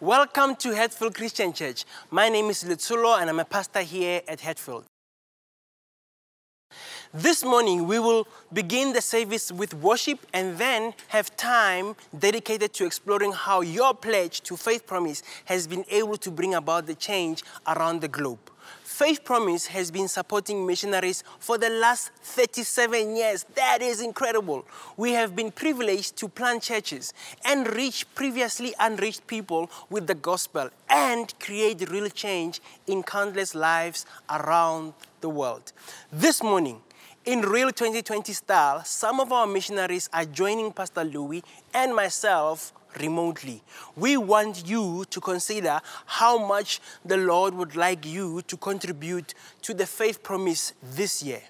Welcome to Hatfield Christian Church. My name is Litsulo and I'm a pastor here at Hatfield. This morning we will begin the service with worship and then have time dedicated to exploring how your pledge to Faith Promise has been able to bring about the change around the globe. Faith Promise has been supporting missionaries for the last 37 years. That is incredible. We have been privileged to plant churches and reach previously unreached people with the gospel and create real change in countless lives around the world. This morning, in real 2020 style, some of our missionaries are joining Pastor Louis and myself remotely. We want you to consider how much the Lord would like you to contribute to the faith promise this year.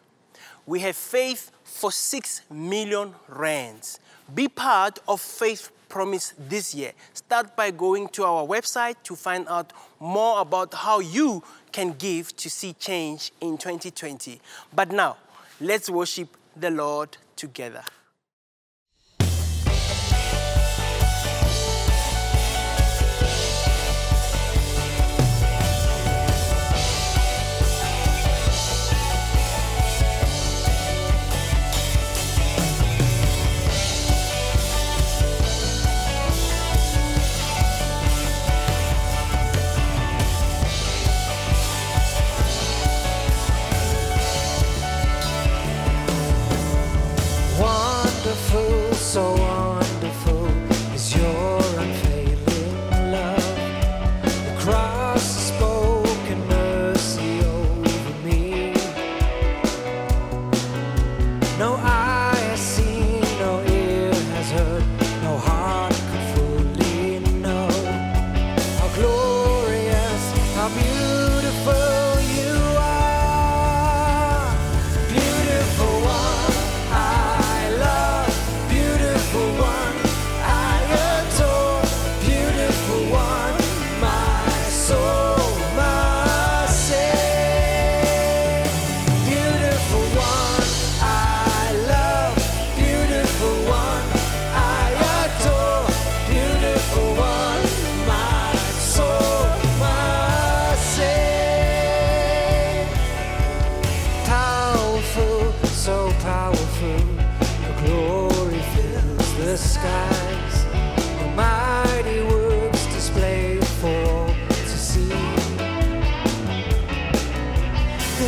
We have faith for 6 million rands. Be part of faith promise this year. Start by going to our website to find out more about how you can give to see change in 2020. But now, let's worship the Lord together.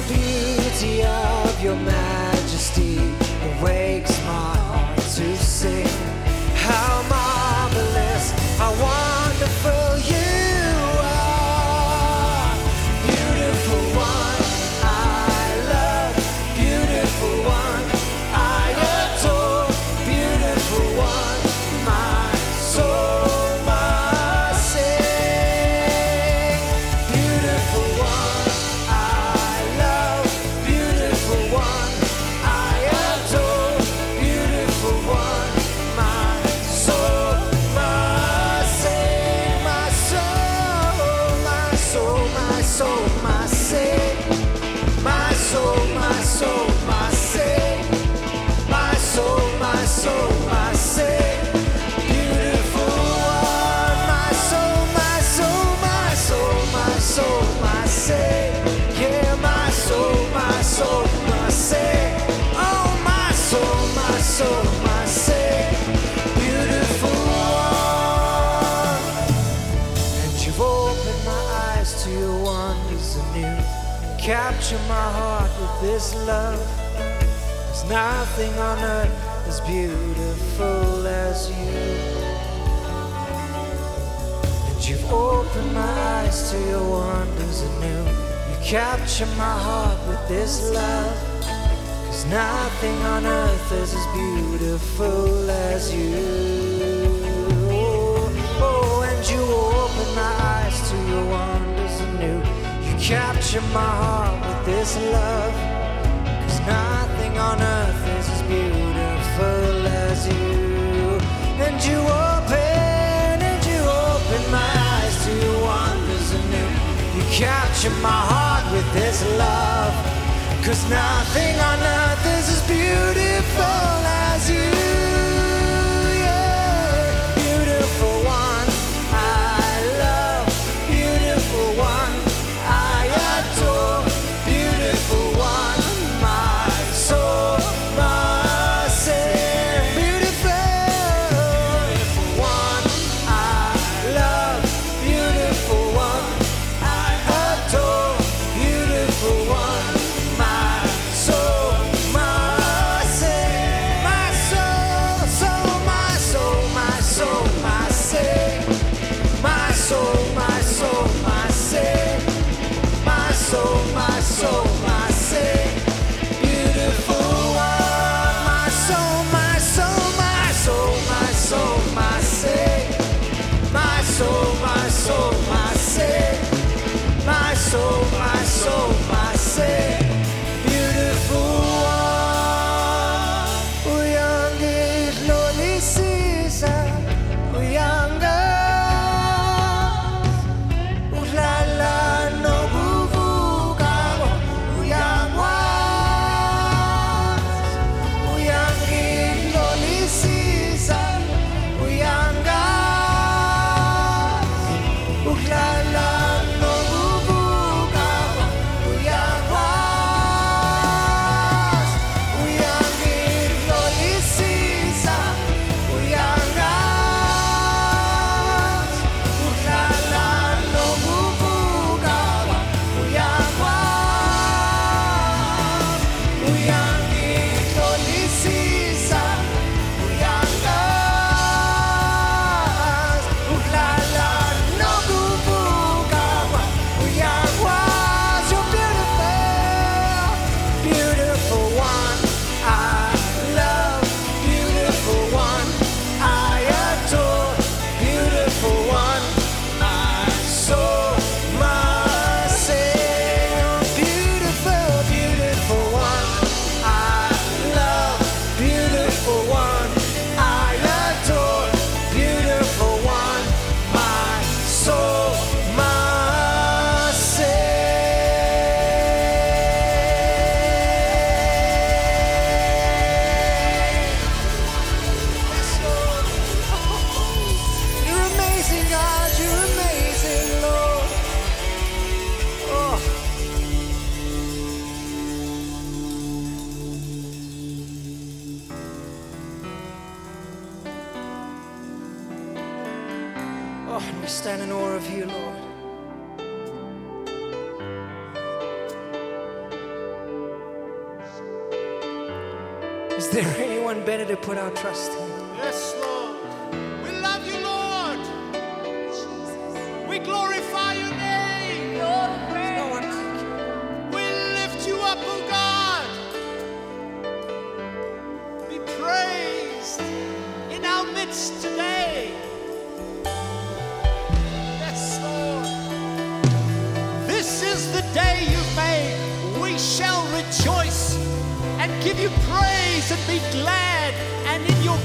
Beauty of your majesty this love. There's nothing on earth as beautiful as you. And you've opened my eyes to your wonders anew. You capture my heart with this love. Cause nothing on earth is as beautiful as you. Oh, oh and you open my eyes to your wonders anew. You capture my heart with this love. On earth is as beautiful as you. And you open, and you open my eyes to your wonders anew. You capture my heart with this love. Cause nothing on earth is as beautiful as you.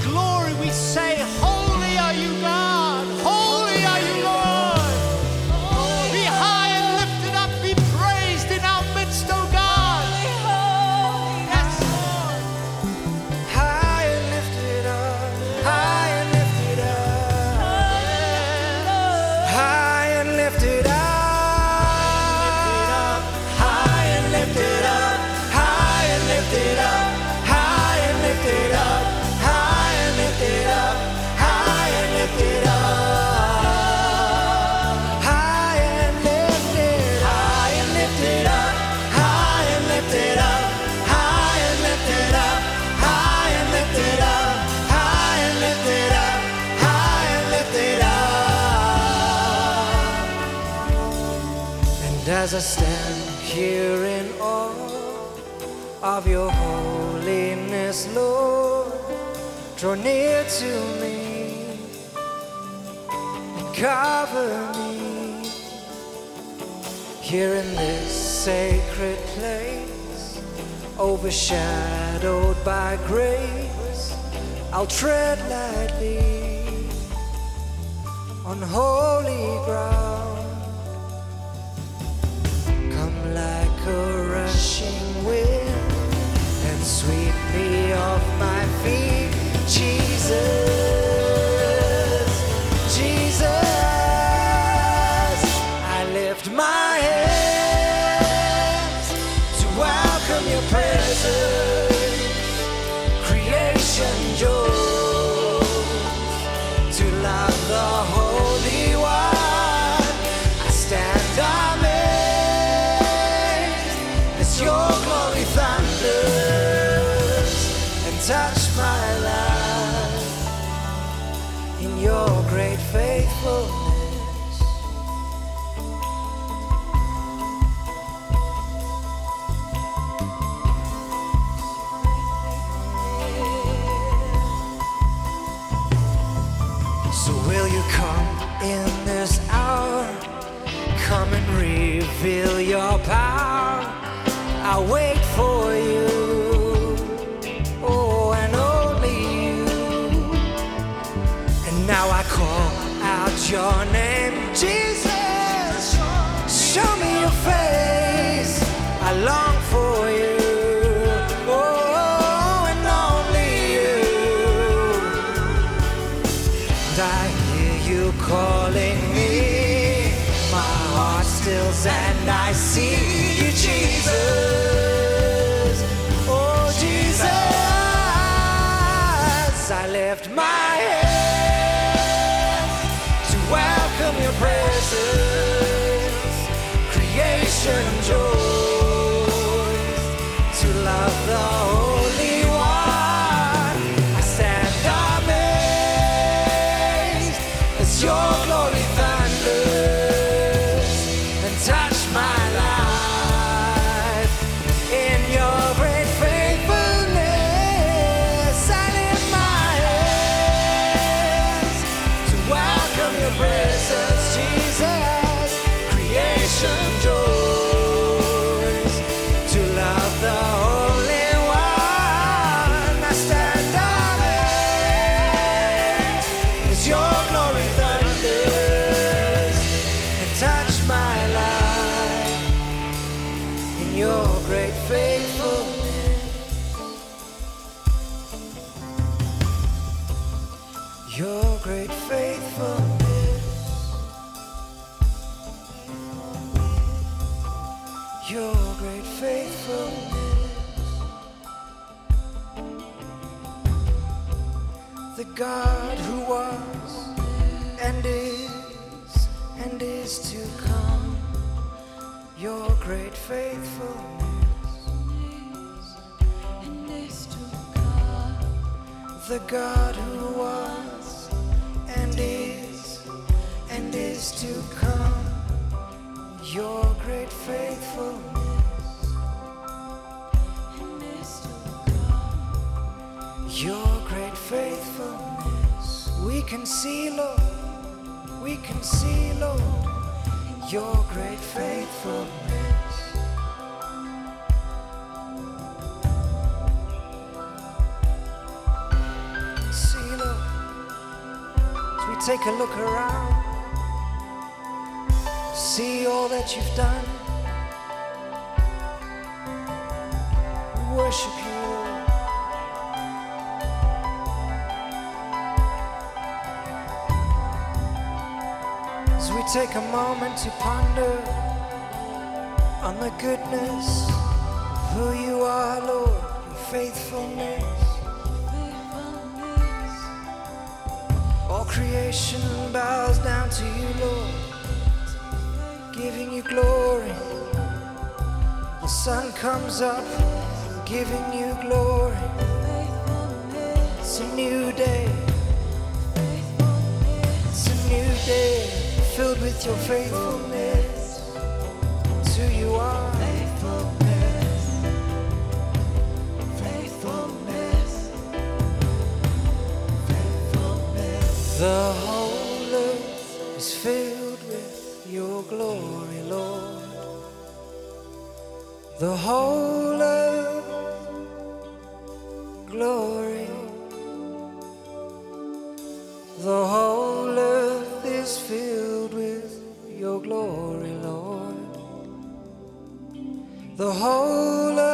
glory we say, As I stand here in awe of your holiness, Lord, draw near to me and cover me. Here in this sacred place, overshadowed by grace, I'll tread lightly on holy ground. a rushing wind and sweep me off my feet, Jesus. Reveal your power. I wait for you. Oh, and only you. And now I call out your name, Jesus. Show me your face. I long for you. Oh, and only you. And I hear you calling me. Stills and I see you, Jesus. Oh, Jesus. I lift my The God who was and is and is to come. Your great faithfulness. Your great faithfulness. We can see, Lord. We can see, Lord. Your great faithfulness. Take a look around, see all that you've done. Worship you, As we take a moment to ponder on the goodness of who you are, Lord, your faithfulness. Creation bows down to you, Lord, giving you glory. The sun comes up, giving you glory. It's a new day. It's a new day filled with your faithfulness. The whole earth is filled with your glory, Lord. The whole earth, glory. The whole earth is filled with your glory, Lord. The whole earth,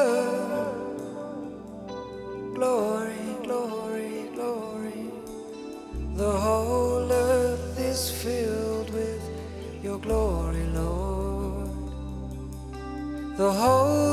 glory, Lord. The whole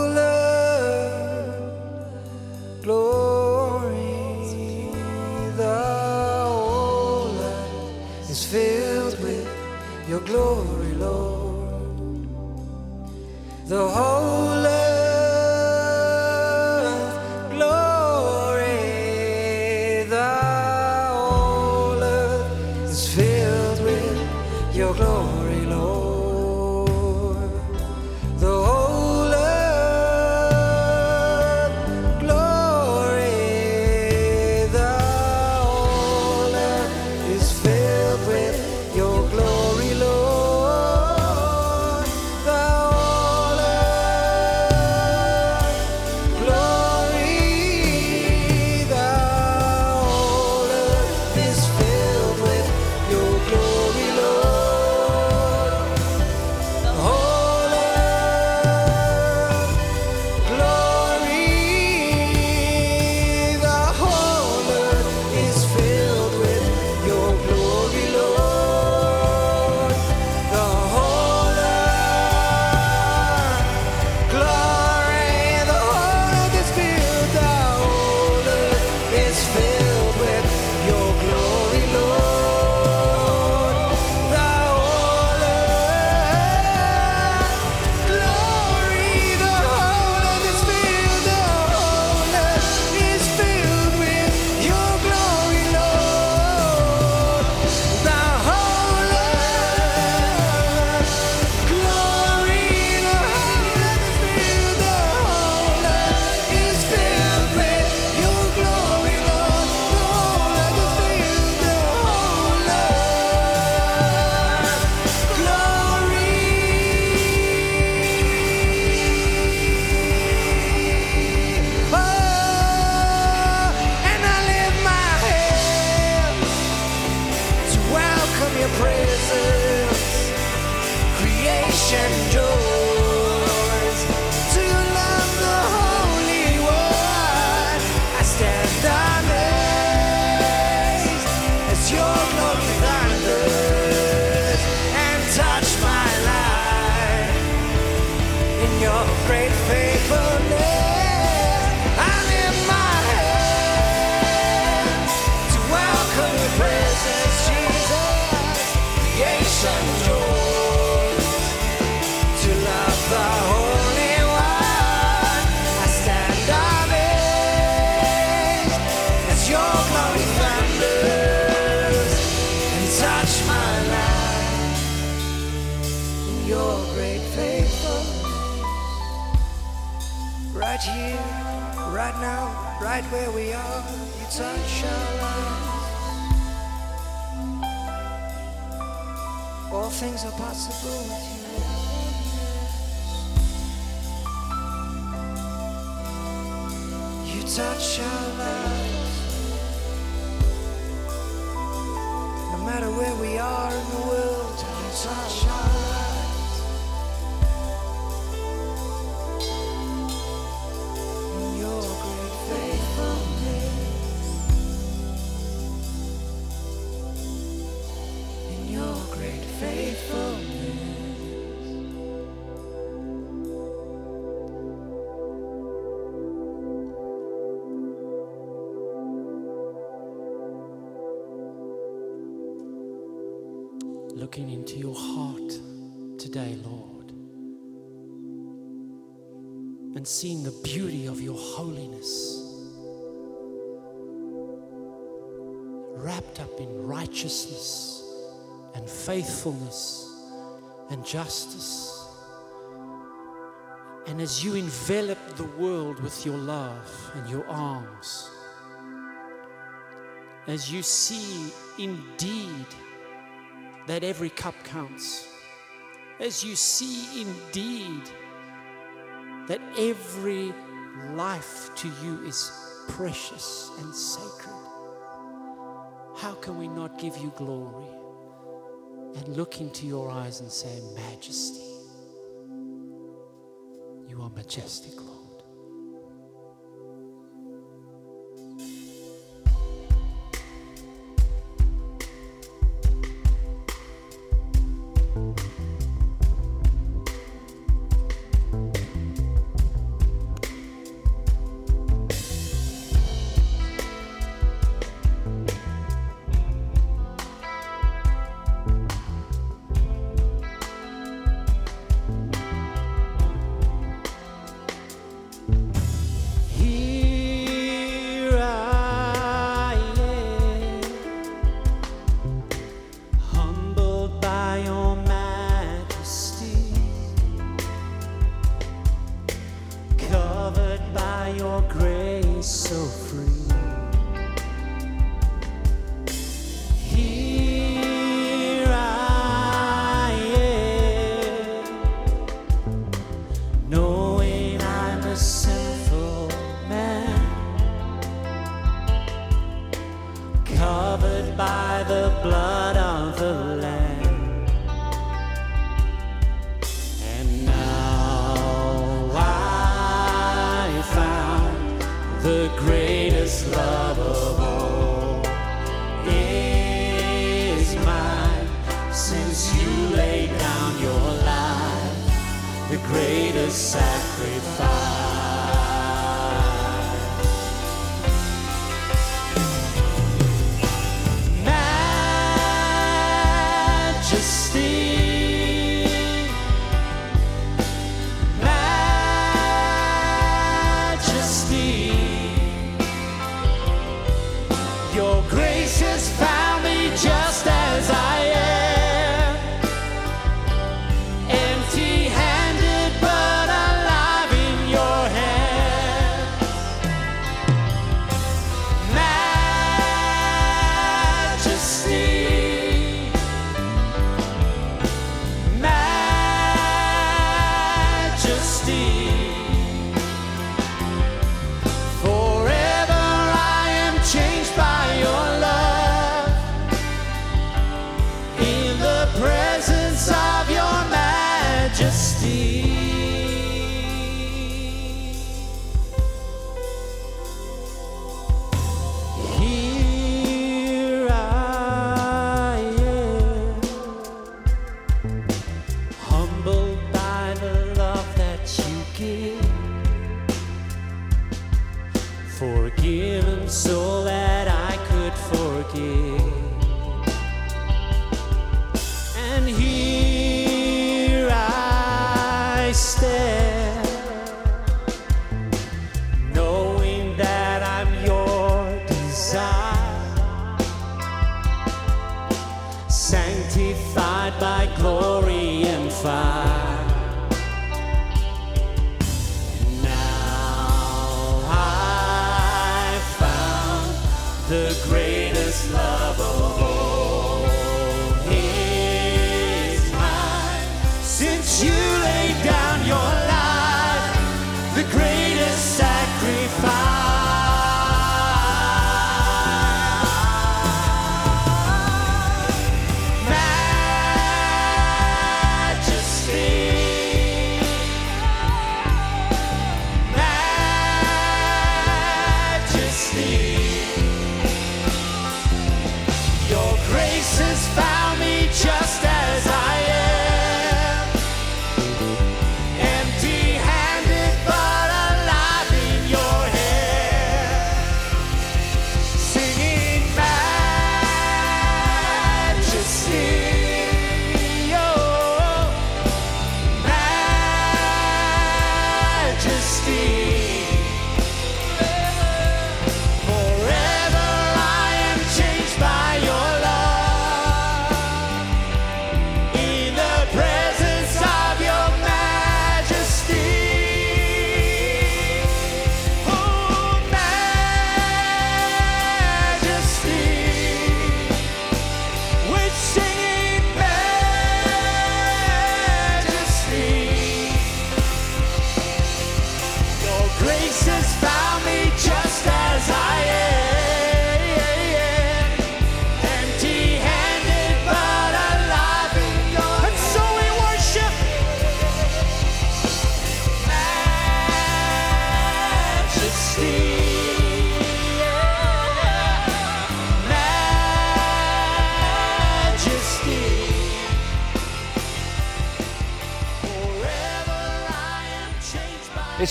justice. And as you envelop the world with your love and your arms, as you see indeed that every cup counts, as you see indeed that every life to you is precious and sacred, how can we not give you glory? and look into your eyes and say, Majesty, you are majestic.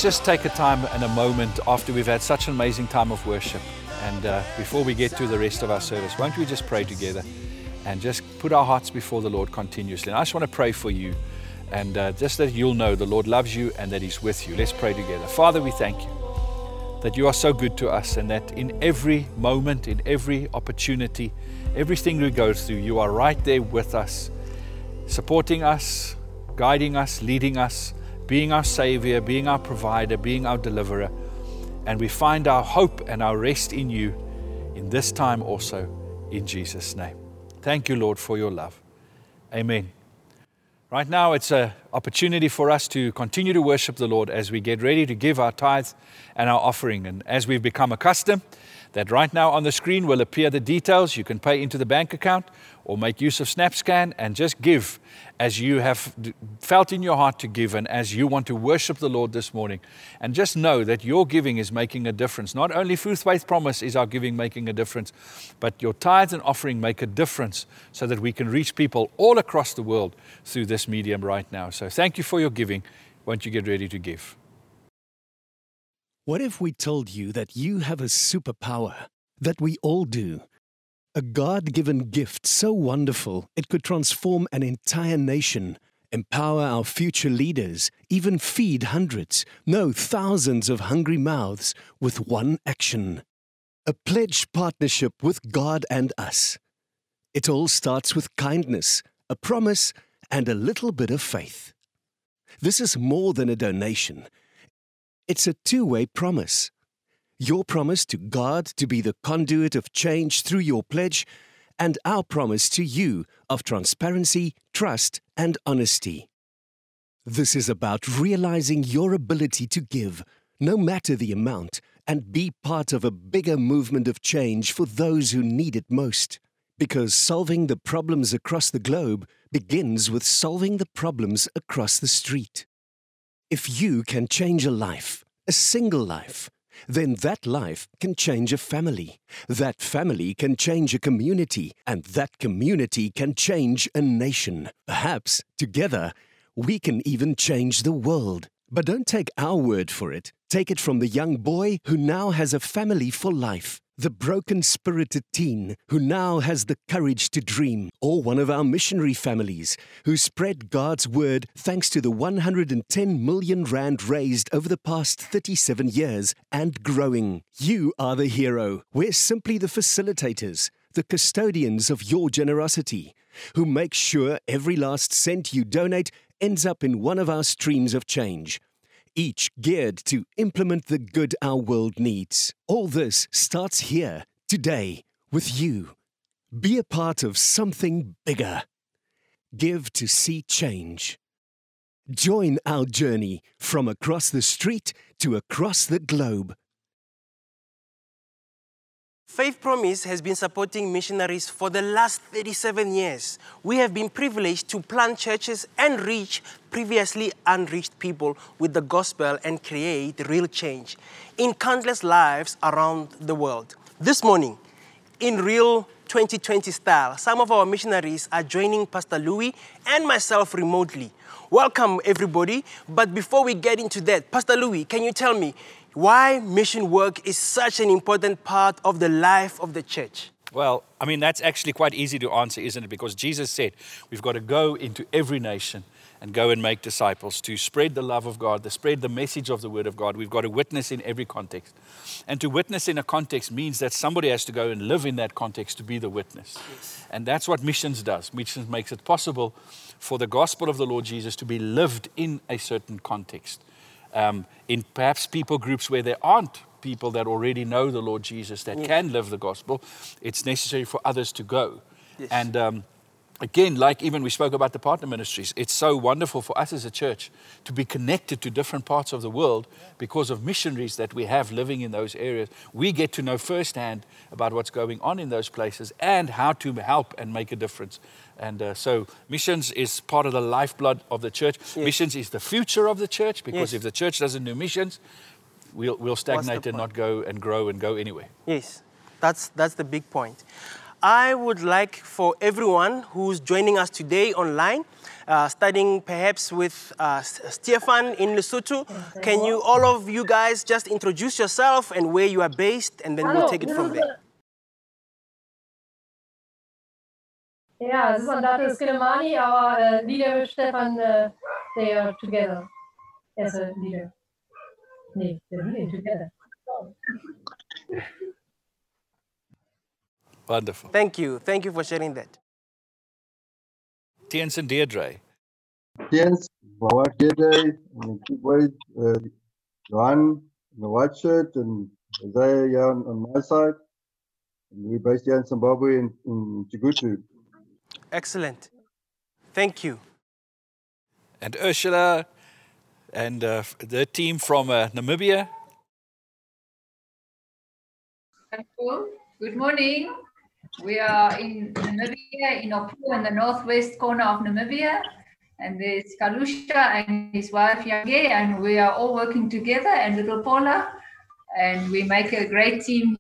Just take a time and a moment after we've had such an amazing time of worship. And uh, before we get to the rest of our service, won't we just pray together and just put our hearts before the Lord continuously? And I just want to pray for you and uh, just that you'll know the Lord loves you and that He's with you. Let's pray together. Father, we thank you that you are so good to us and that in every moment, in every opportunity, everything we go through, you are right there with us, supporting us, guiding us, leading us, being our Savior, being our provider, being our deliverer. And we find our hope and our rest in you in this time also, in Jesus' name. Thank you, Lord, for your love. Amen. Right now, it's an opportunity for us to continue to worship the Lord as we get ready to give our tithes and our offering. And as we've become accustomed, that right now on the screen will appear the details. You can pay into the bank account or make use of SnapScan and just give as you have felt in your heart to give and as you want to worship the Lord this morning. And just know that your giving is making a difference. Not only Fruit Faith Promise is our giving making a difference, but your tithes and offering make a difference so that we can reach people all across the world through this medium right now. So thank you for your giving. Won't you get ready to give? What if we told you that you have a superpower, that we all do? A God given gift so wonderful it could transform an entire nation, empower our future leaders, even feed hundreds, no, thousands of hungry mouths with one action. A pledged partnership with God and us. It all starts with kindness, a promise, and a little bit of faith. This is more than a donation. It's a two way promise. Your promise to God to be the conduit of change through your pledge, and our promise to you of transparency, trust, and honesty. This is about realizing your ability to give, no matter the amount, and be part of a bigger movement of change for those who need it most. Because solving the problems across the globe begins with solving the problems across the street. If you can change a life, a single life, then that life can change a family. That family can change a community, and that community can change a nation. Perhaps, together, we can even change the world. But don't take our word for it. Take it from the young boy who now has a family for life. The broken spirited teen who now has the courage to dream, or one of our missionary families who spread God's word thanks to the 110 million rand raised over the past 37 years and growing. You are the hero. We're simply the facilitators, the custodians of your generosity, who make sure every last cent you donate ends up in one of our streams of change each geared to implement the good our world needs. All this starts here, today, with you. Be a part of something bigger. Give to see change. Join our journey from across the street to across the globe. Faith Promise has been supporting missionaries for the last 37 years. We have been privileged to plant churches and reach previously unreached people with the gospel and create real change in countless lives around the world. This morning, in real 2020 style, some of our missionaries are joining Pastor Louis and myself remotely. Welcome, everybody. But before we get into that, Pastor Louis, can you tell me why mission work is such an important part of the life of the church. Well, I mean, that's actually quite easy to answer, isn't it? Because Jesus said we've got to go into every nation and go and make disciples to spread the love of God, to spread the message of the Word of God. We've got to witness in every context. And to witness in a context means that somebody has to go and live in that context to be the witness. Yes. And that's what missions does. Missions makes it possible for the gospel of the Lord Jesus to be lived in a certain context um, in perhaps people groups where there aren't people that already know the Lord Jesus that yes. can live the gospel, it's necessary for others to go. Yes. And um, again, like even we spoke about the partner ministries, it's so wonderful for us as a church to be connected to different parts of the world because of missionaries that we have living in those areas. We get to know firsthand about what's going on in those places and how to help and make a difference. And uh, so, missions is part of the lifeblood of the church. Yes. Missions is the future of the church because yes. if the church doesn't do missions, we'll, we'll stagnate and not go and grow and go anywhere. Yes, that's, that's the big point. I would like for everyone who's joining us today online, uh, studying perhaps with uh, Stefan in Lesotho, can you, all of you guys, just introduce yourself and where you are based, and then we'll take it from there. Yeah, this one that is Kilimani, our uh, leader with Stefan, uh, they are together as a leader. Nee, they're leading together. Wonderful. Thank you. Thank you for sharing that. Tiens and Deirdre. Tiens, Bawak Deirdre, and two boys, uh, Johan in the white shirt, and Isaiah here on, on my side. And we're based here in Zimbabwe in, in Chegutu. Excellent. Thank you. And Ursula and uh, the team from uh, Namibia. Good morning. We are in Namibia, in Opuwo, in the northwest corner of Namibia. And there's Kalusha and his wife Yange, and we are all working together, and little Paula. And we make a great team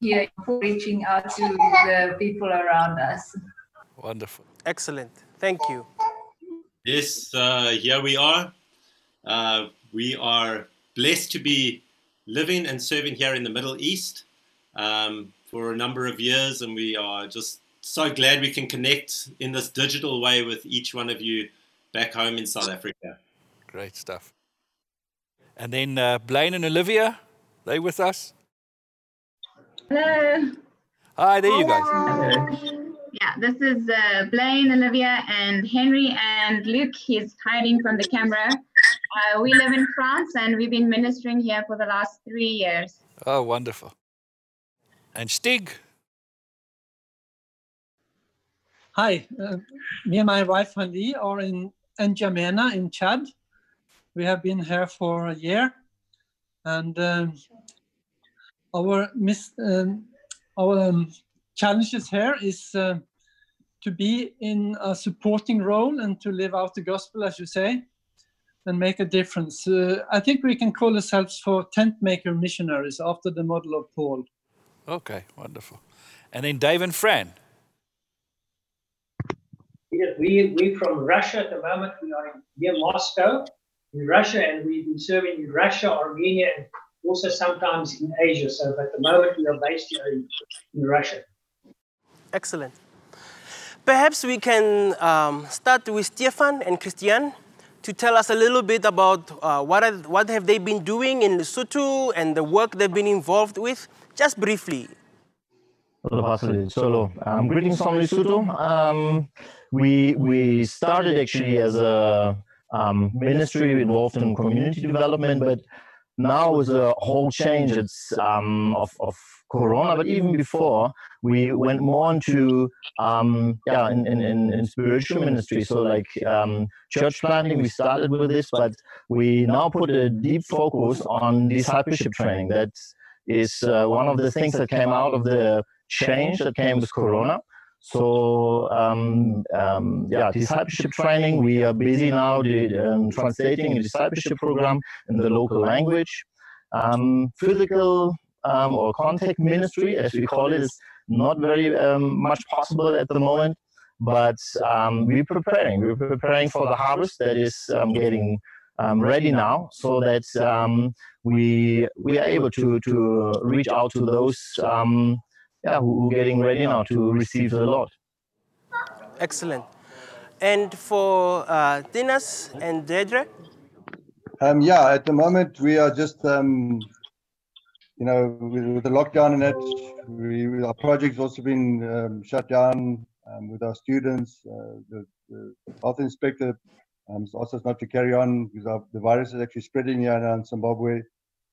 here reaching out to the people around us. Wonderful. Excellent. Thank you. Yes, uh, here we are. Uh, we are blessed to be living and serving here in the Middle East um, for a number of years, and we are just so glad we can connect in this digital way with each one of you back home in South Africa. Great stuff. And then uh, Blaine and Olivia, they with us? Hello. Hi, there you guys. Yeah, this is uh, Blaine, Olivia, and Henry, and Luke. He's hiding from the camera. Uh, we live in France, and we've been ministering here for the last three years. Oh, wonderful. And Stig. Hi, uh, me and my wife Ali are in N'Djamena in Chad. We have been here for a year, and um, our mis- um, our um, challenges here is uh, to be in a supporting role and to live out the gospel, as you say, and make a difference. Uh, I think we can call ourselves for tent maker missionaries after the model of Paul. Okay, wonderful. And then Dave and Fran. We, we from Russia at the moment. We are in, near Moscow in Russia, and we've been serving in Russia, Armenia, and also sometimes in Asia. So at the moment we are based here in, in Russia. Excellent. Perhaps we can um, start with Stefan and Christian to tell us a little bit about uh, what, are, what have they been doing in Lesotho and the work they've been involved with, just briefly. Hello, Pastor Solo. Um, greetings from Lesotho. Um, we we started actually as a um, ministry involved in community development, but now with a whole change it's um, of, of corona but even before we went more into um, yeah in, in, in, spiritual ministry so like um, church planting we started with this but we now put a deep focus on discipleship training that is uh, one of the things that came out of the change that came with corona so um, um, yeah, discipleship training. We are busy now um, translating a discipleship program in the local language. Um, physical um, or contact ministry, as we call it, is not very um, much possible at the moment. But we're preparing. We're preparing for the harvest that is getting ready now, so that we we are able to to reach out to those yeah, who are getting ready now to receive the Lord. Excellent. And for uh, Dinas and Dedre? Um, yeah, at the moment we are just, um, you know, with, with, the lockdown in it, we, our project's also been um, shut down um, with our students. Uh, the, the, health inspector um, asked us not to carry on because our, the virus is actually spreading here now in Zimbabwe.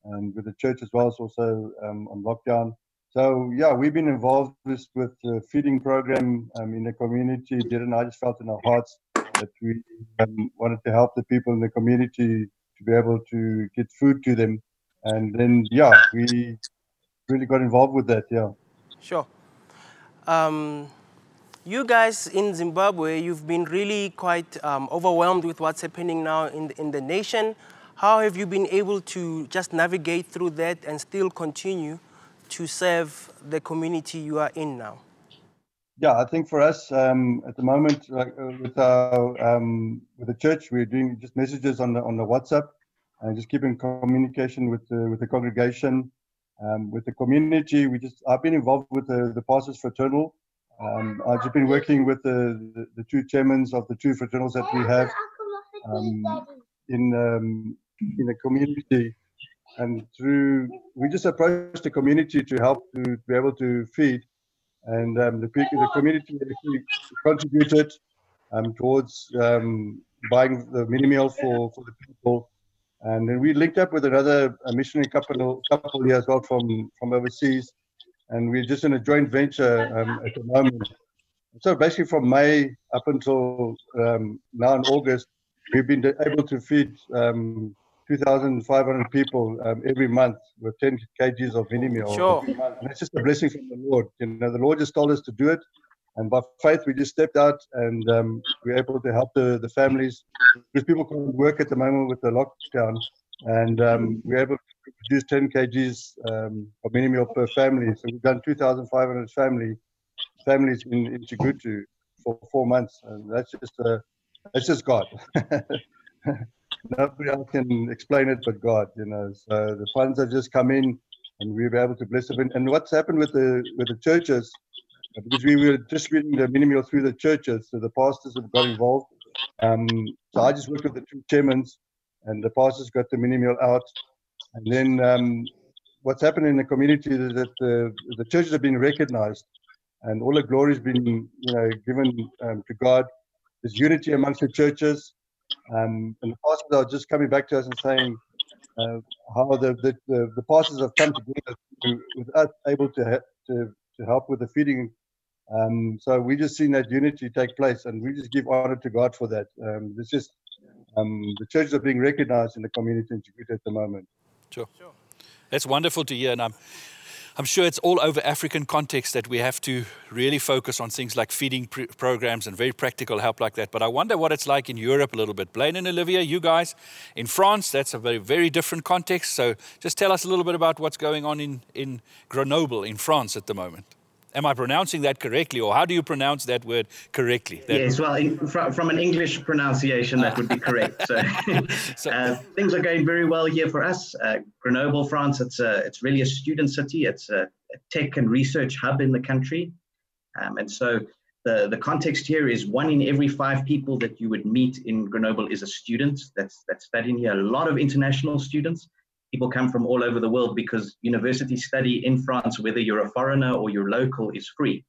And with the church as well, it's also um, on lockdown. So yeah, we've been involved with with the feeding program um, in the community. Didn't I just felt in our hearts that we um, wanted to help the people in the community to be able to get food to them, and then yeah, we really got involved with that. Yeah. Sure. Um, you guys in Zimbabwe, you've been really quite um, overwhelmed with what's happening now in the, in the nation. How have you been able to just navigate through that and still continue to serve the community you are in now? Yeah, I think for us um, at the moment, like, uh, with our um, with the church, we're doing just messages on the on the WhatsApp, and just keeping communication with the with the congregation, um, with the community. We just I've been involved with the the pastors fraternal. Um, I've just been working with the, the, the two chairmen of the two fraternals that we have um, in um, in the community and through we just approached the community to help to be able to feed and um, the, the community contributed um, towards buying the mealie meal for, for the people and then we linked up with another missionary couple couple here as well from from overseas and we're just in a joint venture um, at the moment so basically from may up until um, now in august we've been able to feed um, 2,500 people um, every month with 10 kgs of mealie meal. Sure. And it's just a blessing from the Lord. You know, the Lord just told us to do it. And by faith, we just stepped out and um, we are able to help the, the families because people can't work at the moment with the lockdown. And um, we are able to produce 10 kgs um, of mealie meal per family. So we've done 2,500 family families in, in Chegutu for four months. And that's just, uh, that's just God. nobody else can explain it but God, you know. So the funds have just come in and we were able to bless them. And what's happened with the with the churches, because we were distributing the mealie meal through the churches, so the pastors have got involved. Um, so I just worked with the two chairmen and the pastors got the mealie meal out. And then um, what's happened in the community is that the, the churches have been recognized and all the glory has been you know given um, to God. There's unity amongst the churches. Um, and the pastors are just coming back to us and saying uh, how the, the, the, the, pastors have come together to, with us able to, to, to help with the feeding. Um, so we just seen that unity take place, and we just give honor to God for that. Um, it's just um, the churches are being recognized in the community in Chegutu at the moment. Sure. sure. That's wonderful to hear, and I'm I'm sure it's all over African context that we have to really focus on things like feeding pr- programs and very practical help like that. But I wonder what it's like in Europe a little bit. Blaine and Olivia, you guys in France, that's a very, very different context. So just tell us a little bit about what's going on in, in Grenoble in France at the moment Am I pronouncing that correctly, or how do you pronounce that word correctly? That yes, well, in, from, from an English pronunciation, that would be correct. So, uh, things are going very well here for us. Uh, Grenoble, France, it's a, it's really a student city. It's a, a tech and research hub in the country, um, and so the, the context here is one in every five people that you would meet in Grenoble is a student that's that's studying here. A lot of international students. People come from all over the world because university study in France, whether you're a foreigner or you're local, is free.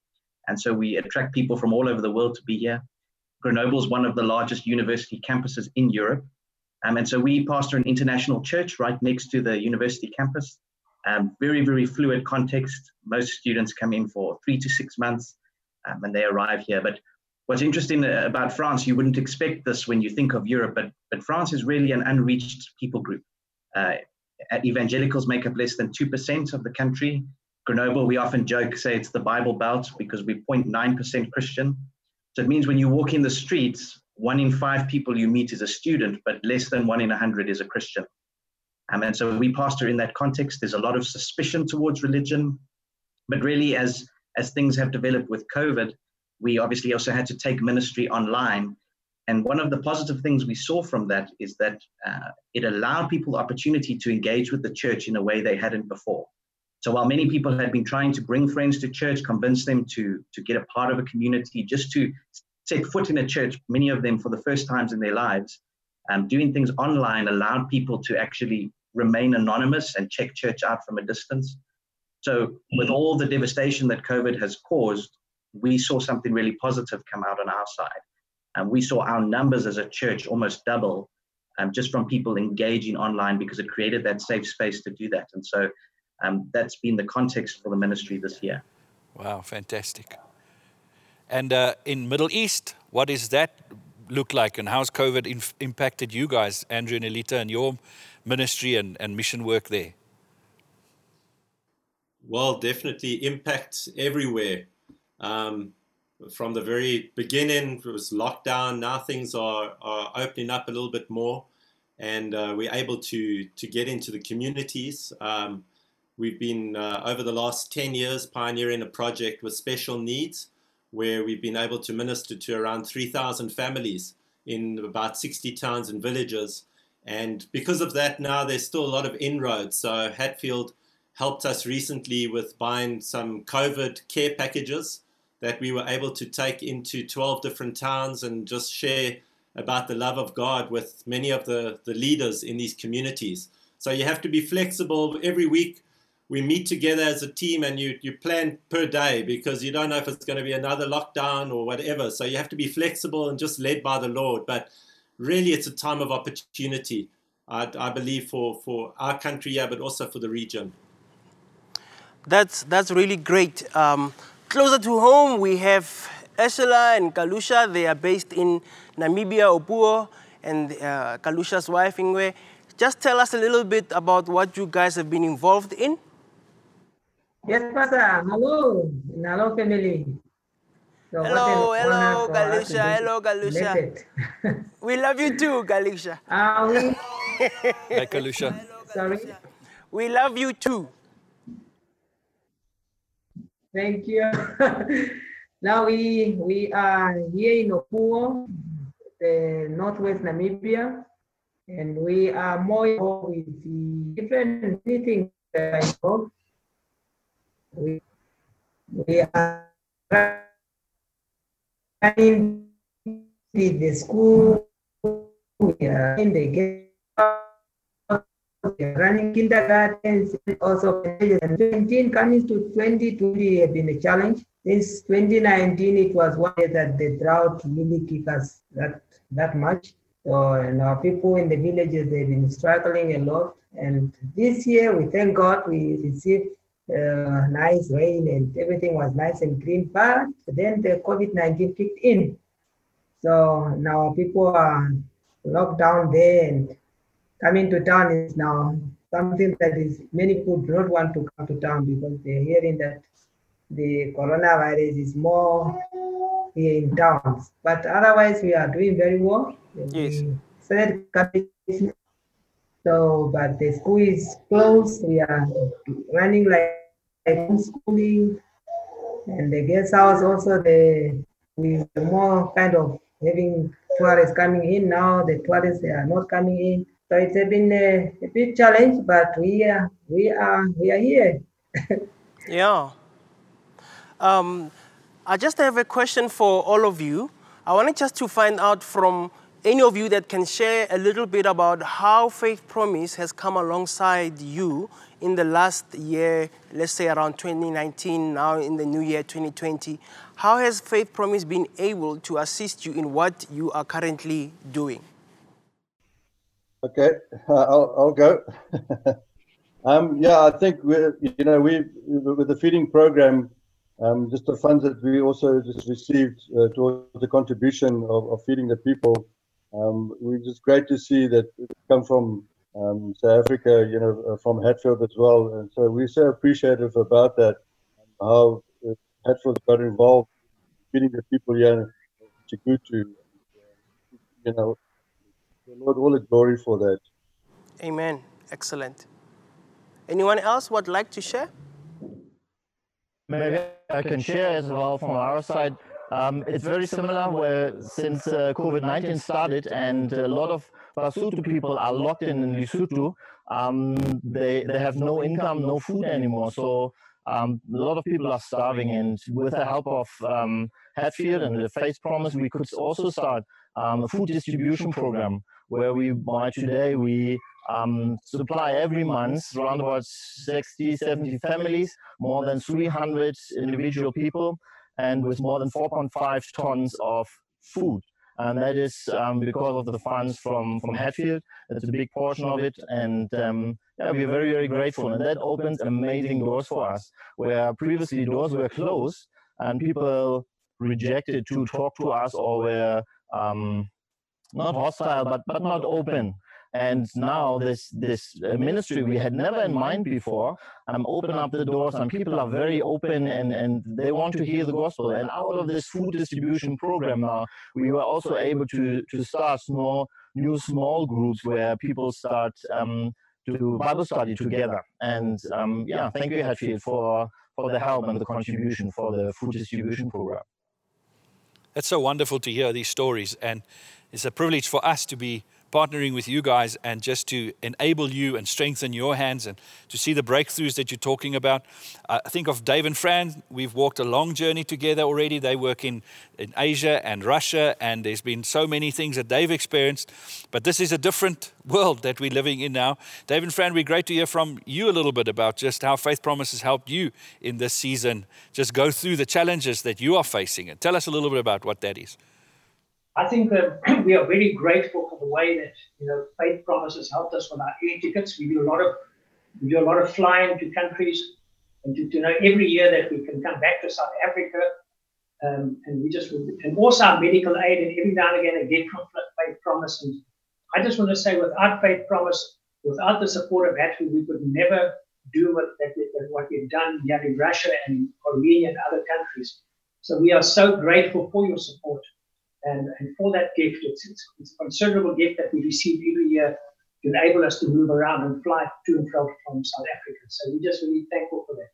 And so we attract people from all over the world to be here. Grenoble is one of the largest university campuses in Europe. Um, and so we pastor an international church right next to the university campus. Um, very, very fluid context. Most students come in for three to six months um, and they arrive here. But what's interesting uh, about France, you wouldn't expect this when you think of Europe, but, but France is really an unreached people group. Uh, evangelicals make up less than 2% of the country. Grenoble, we often joke, say it's the Bible Belt because we're 0.9% Christian. So it means when you walk in the streets, one in five people you meet is a student, but less than one in a hundred is a Christian. Um, and so we pastor in that context. There's a lot of suspicion towards religion, but really, as as things have developed with COVID, we obviously also had to take ministry online. And one of the positive things we saw from that is that uh, it allowed people the opportunity to engage with the church in a way they hadn't before. So while many people had been trying to bring friends to church, convince them to, to get a part of a community, just to set foot in a church, many of them for the first times in their lives, um, doing things online allowed people to actually remain anonymous and check church out from a distance. So, with all the devastation that COVID has caused, we saw something really positive come out on our side. And we saw our numbers as a church almost double um, just from people engaging online because it created that safe space to do that. And so um, that's been the context for the ministry this year. Wow, fantastic. And uh, in Middle East, what does that look like, and how's COVID inf- impacted you guys, Andrew and Elita, and your ministry and, and mission work there? Well, definitely impacts everywhere. Um, from the very beginning, it was lockdown. Now things are, are opening up a little bit more, and uh, we're able to to get into the communities. Um, we've been uh, over the last ten years pioneering a project with special needs, where we've been able to minister to around three thousand families in about sixty towns and villages. And because of that, now there's still a lot of inroads. So Hatfield helped us recently with buying some COVID care packages that we were able to take into 12 different towns and just share about the love of God with many of the, the leaders in these communities. So you have to be flexible. Every week we meet together as a team and you, you plan per day because you don't know if it's going to be another lockdown or whatever. So you have to be flexible and just led by the Lord. But really, it's a time of opportunity, I, I believe, for, for our country, yeah, but also for the region. That's, that's really great. Um, closer to home, we have Ursula and Kalusha. They are based in Namibia, Opuwo, and uh, Kalusha's wife, Ingwe. Just tell us a little bit about what you guys have been involved in. Yes, Pastor. Hello. Hello, family. So hello, hello, Galusha. Hello, Galusha. we love you too, Galusha. Uh, we... Hi, Galusha. Sorry. We love you too. Thank you. now we we are here in Opuwo, the northwest Namibia, and we are more involved with the different things that I know. We, we are running the school, we are in the game running kindergartens, also and 20 coming to 2020 have been a challenge. Since 2019, it was one year that the drought really kicked us that, that much. So, and our people in the villages, they've been struggling a lot. And this year, we thank God we received uh, nice rain and everything was nice and green. But then the COVID-19 kicked in. So now people are locked down there and coming to town is now something that is many people do not want to come to town because they're hearing that the coronavirus is more here in towns. But otherwise, we are doing very well. Yes. So, but the school is closed. We are running like, like homeschooling. And the guest house also, the we more kind of having tourists coming in now. The tourists they are not coming in, so it's been a, a big challenge. But we are we are we are here. Yeah. Um, I just have a question for all of you. I wanted just to find out from any of you that can share a little bit about how Faith Promise has come alongside you in the last year, let's say around 2019, now in the new year 2020. How has Faith Promise been able to assist you in what you are currently doing? Okay, uh, I'll, I'll go. um, yeah, I think we, you know, we with the feeding program, um, just the funds that we also just received uh, towards the contribution of, of feeding the people. Um, we're just great to see that come from um, South Africa, you know, uh, from Hatfield as well. And so we're so appreciative about that, how uh, Hatfield got involved feeding the people here in Chegutu. You know, the Lord all the glory for that. Amen. Excellent. Anyone else would like to share? Maybe I can share as well from our side. Um, it's very similar where since uh, COVID-19 started and a lot of Basotho people are locked in in Lesotho, um, they, they have no income, no food anymore. So um, a lot of people are starving and with the help of um, Hatfield and the Faith Promise, we could also start um, a food distribution program where we, by today, we um, supply every month around about 60, 70 families, more than 300 individual people, and with more than 4.5 tons of food. And that is um, because of the funds from, from Hatfield. That's a big portion of it. And um, yeah, we're very, very grateful. And that opens amazing doors for us, where previously doors were closed and people rejected to talk to us or were um, not hostile, but, but not open. And now this this uh, ministry we had never in mind before, I'm open up the doors, and people are very open and, and they want to hear the gospel. And out of this food distribution program now, we were also able to to start small new small groups where people start um, to do Bible study together. And um, yeah, thank you Hatfield for for the help and the contribution for the food distribution program. It's so wonderful to hear these stories, and it's a privilege for us to be partnering with you guys and just to enable you and strengthen your hands and to see the breakthroughs that you're talking about. Uh, I think of Dave and Fran. We've walked a long journey together already. They work in, in Asia and Russia, and there's been so many things that they've experienced. But this is a different world that we're living in now. Dave and Fran, we're great to hear from you a little bit about just how Faith Promise has helped you in this season. Just go through the challenges that you are facing and tell us a little bit about what that is. I think that we are very grateful for the way that you know Faith Promise has helped us with our air tickets. We do a lot of we do a lot of flying to countries, and to, to know every year that we can come back to South Africa, um, and we just and also our medical aid, and every now and again a gift from Faith Promise. And I just want to say, without Faith Promise, without the support of Hatfield, we could never do what that, that what we've done here in Russia and Korea and other countries. So we are so grateful for your support. And, and for that gift, it's, it's, it's, a considerable gift that we receive every year to enable us to move around and fly to and fro from South Africa. So we're just really thankful for that.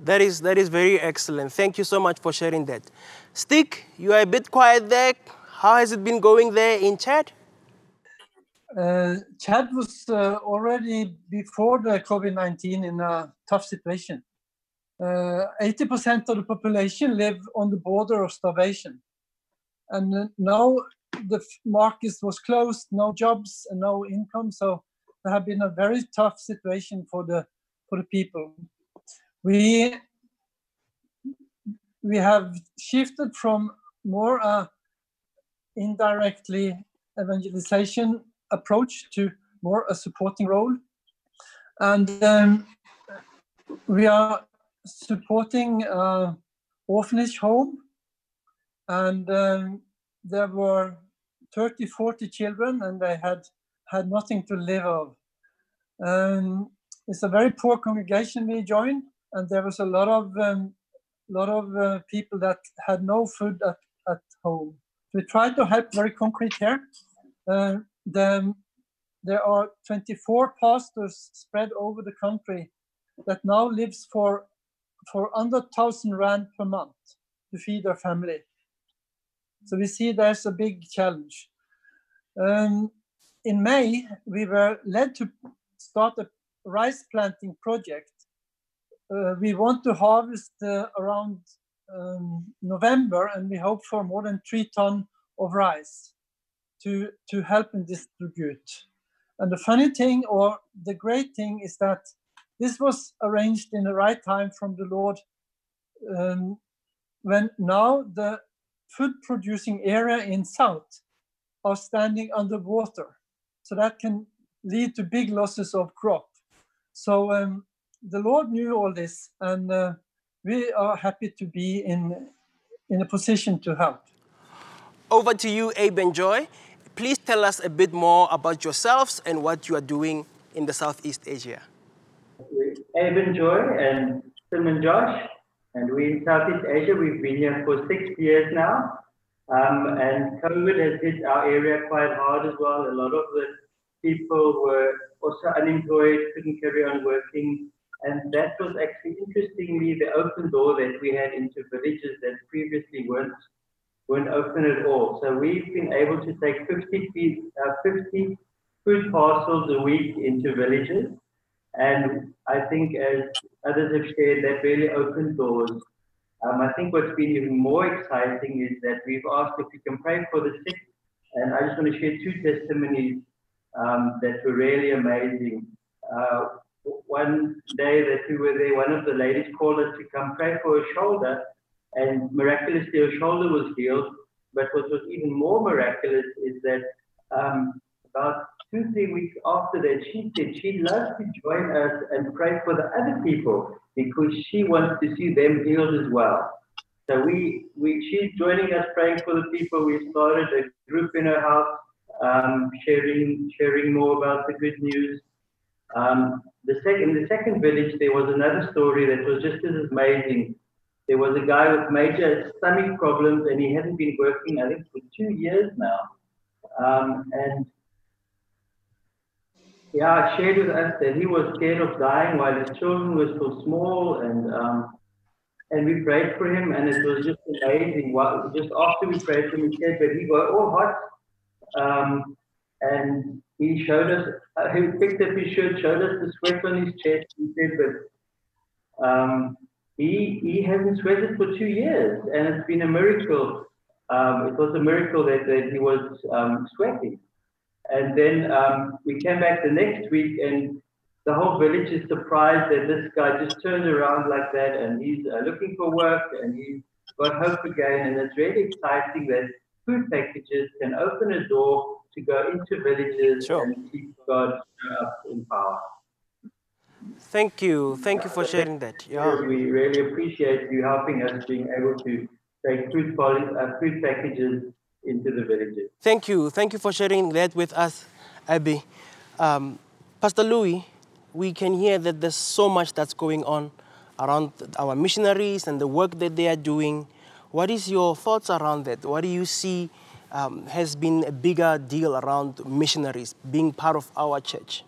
That is, that is very excellent. Thank you so much for sharing that. Stig, you are a bit quiet there. How has it been going there in Chad? Uh, Chad was uh, already before the COVID 19 in a tough situation. Uh, 80% of the population live on the border of starvation and now the market was closed, no jobs and no income. So there have been a very tough situation for the for the people. We we have shifted from more a indirectly evangelization approach to more a supporting role, and um, we are supporting uh, orphanage home and um, there were 30 40 children and they had had nothing to live of um, it's a very poor congregation we joined and there was a lot of um, lot of uh, people that had no food at, at home. We tried to help very concrete here. Uh, the, there are 24 pastors spread over the country that now lives for for under 1,000 Rand per month to feed their family. So we see there's a big challenge. Um, in May, we were led to start a rice planting project. Uh, we want to harvest uh, around um, November, and we hope for more than three ton of rice to, to help and distribute. And the funny thing, or the great thing, is that this was arranged in the right time from the Lord um, when now the food producing area in south are standing underwater. So that can lead to big losses of crop. So um, the Lord knew all this, and uh, we are happy to be in, in a position to help. Over to you, Abe and Joy. Please tell us a bit more about yourselves and what you are doing in the Southeast Asia. Abe and Joy and Tim and Josh, and we in Southeast Asia. We've been here for six years now, um, and COVID has hit our area quite hard as well. A lot of the people were also unemployed, couldn't carry on working, and that was actually interestingly the open door that we had into villages that previously weren't weren't open at all. So we've been able to take 50, feet, uh, 50 food parcels a week into villages. And I think as others have shared, that really opened doors. Um, I think what's been even more exciting is that we've asked if we can pray for the sick. And I just want to share two testimonies um, that were really amazing. Uh, one day that we were there, one of the ladies called us to come pray for her shoulder and miraculously her shoulder was healed. But what was even more miraculous is that um, about two, three weeks after that, she said she'd love to join us and pray for the other people because she wants to see them healed as well. So we, we she's joining us praying for the people. We started a group in her house, um, sharing sharing more about the good news. Um, the second, the second village, there was another story that was just as amazing. There was a guy with major stomach problems, and he hadn't been working, I think, for two years now. Um, and yeah, shared with us that he was scared of dying while his children were so small, and um, and we prayed for him, and it was just amazing. What, just after we prayed for him, he said that he got all hot, um, and he showed us. Uh, he picked up his shirt, showed us the sweat on his chest. He said, "But um, he he hasn't sweated for two years, and it's been a miracle. Um, it was a miracle that, that he was um, sweating." And then um, we came back the next week, and the whole village is surprised that this guy just turned around like that, and he's uh, looking for work, and he's got hope again. And it's really exciting that food packages can open a door to go into villages sure. and keep God up in power. Thank you. Thank you for sharing that. Yeah. We really appreciate you helping us being able to take food, uh, food packages into the villages. Thank you. Thank you for sharing that with us, Abby. Um, Pastor Louis, we can hear that there's so much that's going on around our missionaries and the work that they are doing. What is your thoughts around that? What do you see um, has been a bigger deal around missionaries being part of our church?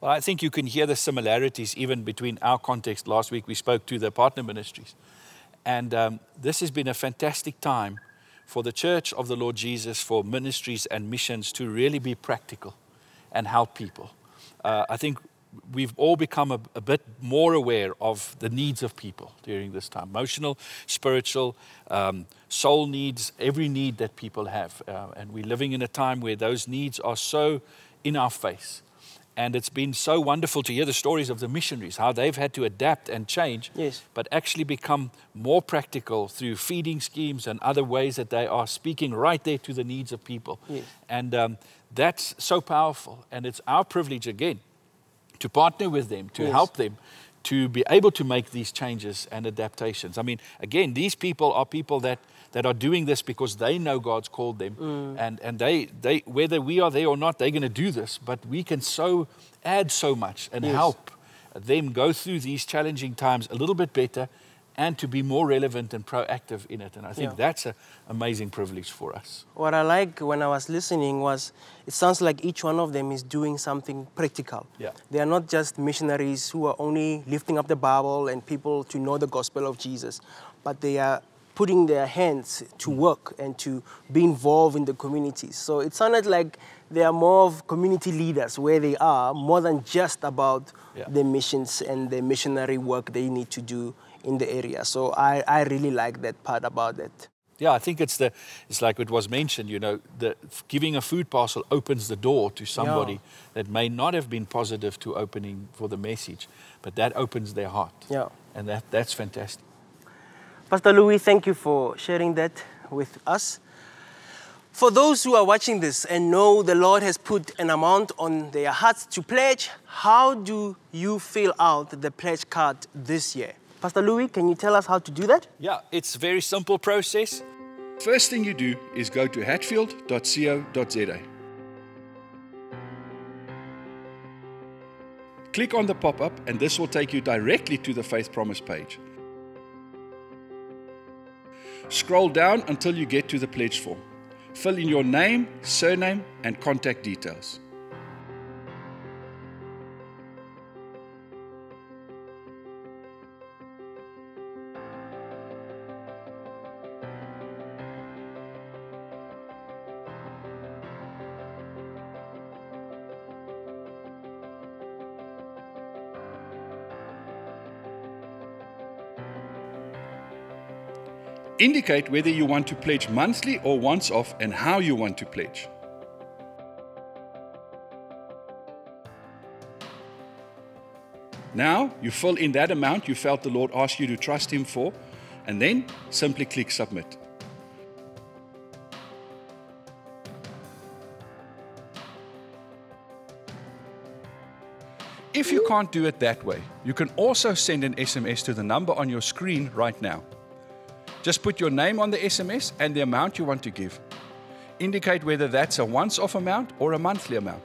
Well, I think you can hear the similarities even between our context. Last week we spoke to the partner ministries. And um, this has been a fantastic time for the church of the Lord Jesus, for ministries and missions to really be practical and help people. Uh, I think we've all become a, a, bit more aware of the needs of people during this time emotional, spiritual, um, soul needs, every need that people have. Uh, and we're living in a time where those needs are so in our face. And it's been so wonderful to hear the stories of the missionaries, how they've had to adapt and change, yes. but actually become more practical through feeding schemes and other ways that they are speaking right there to the needs of people. Yes. And um, that's so powerful. And it's our privilege, again, to partner with them, to yes. help them to be able to make these changes and adaptations. I mean, again, these people are people that that are doing this because they know God's called them. Mm. And, and they, they, whether we are there or not, they're going to do this. But we can so add so much and yes. help them go through these challenging times a little bit better and to be more relevant and proactive in it. And I think Yeah. that's an amazing privilege for us. What I like when I was listening was it sounds like each one of them is doing something practical. Yeah. They are not just missionaries who are only lifting up the Bible and people to know the gospel of Jesus, but they are putting their hands to work and to be involved in the communities. So it sounded like they are more of community leaders where they are, more than just about Yeah. the missions and the missionary work they need to do in the area. So I, I really like that part about it. Yeah, I think it's the it's like it was mentioned, you know, the giving a food parcel opens the door to somebody that may not have been positive to opening for the message, but that opens their heart. Yeah. And that that's fantastic. Pastor Louis, thank you for sharing that with us. For those who are watching this and know the Lord has put an amount on their hearts to pledge, how do you fill out the pledge card this year? Pastor Louis, can you tell us how to do that? Yeah, it's a very simple process. First thing you do is go to hatfield.co.za. Click on the pop up, and this will take you directly to the Faith Promise page. Scroll down until you get to the pledge form. Fill in your name, surname, and contact details. Indicate whether you want to pledge monthly or once off and how you want to pledge. Now you fill in that amount you felt the Lord asked you to trust Him for, and then simply click submit. If you can't do it that way, you can also send an SMS to the number on your screen right now. Just put your name on the SMS and the amount you want to give. Indicate whether that's a once off amount or a monthly amount.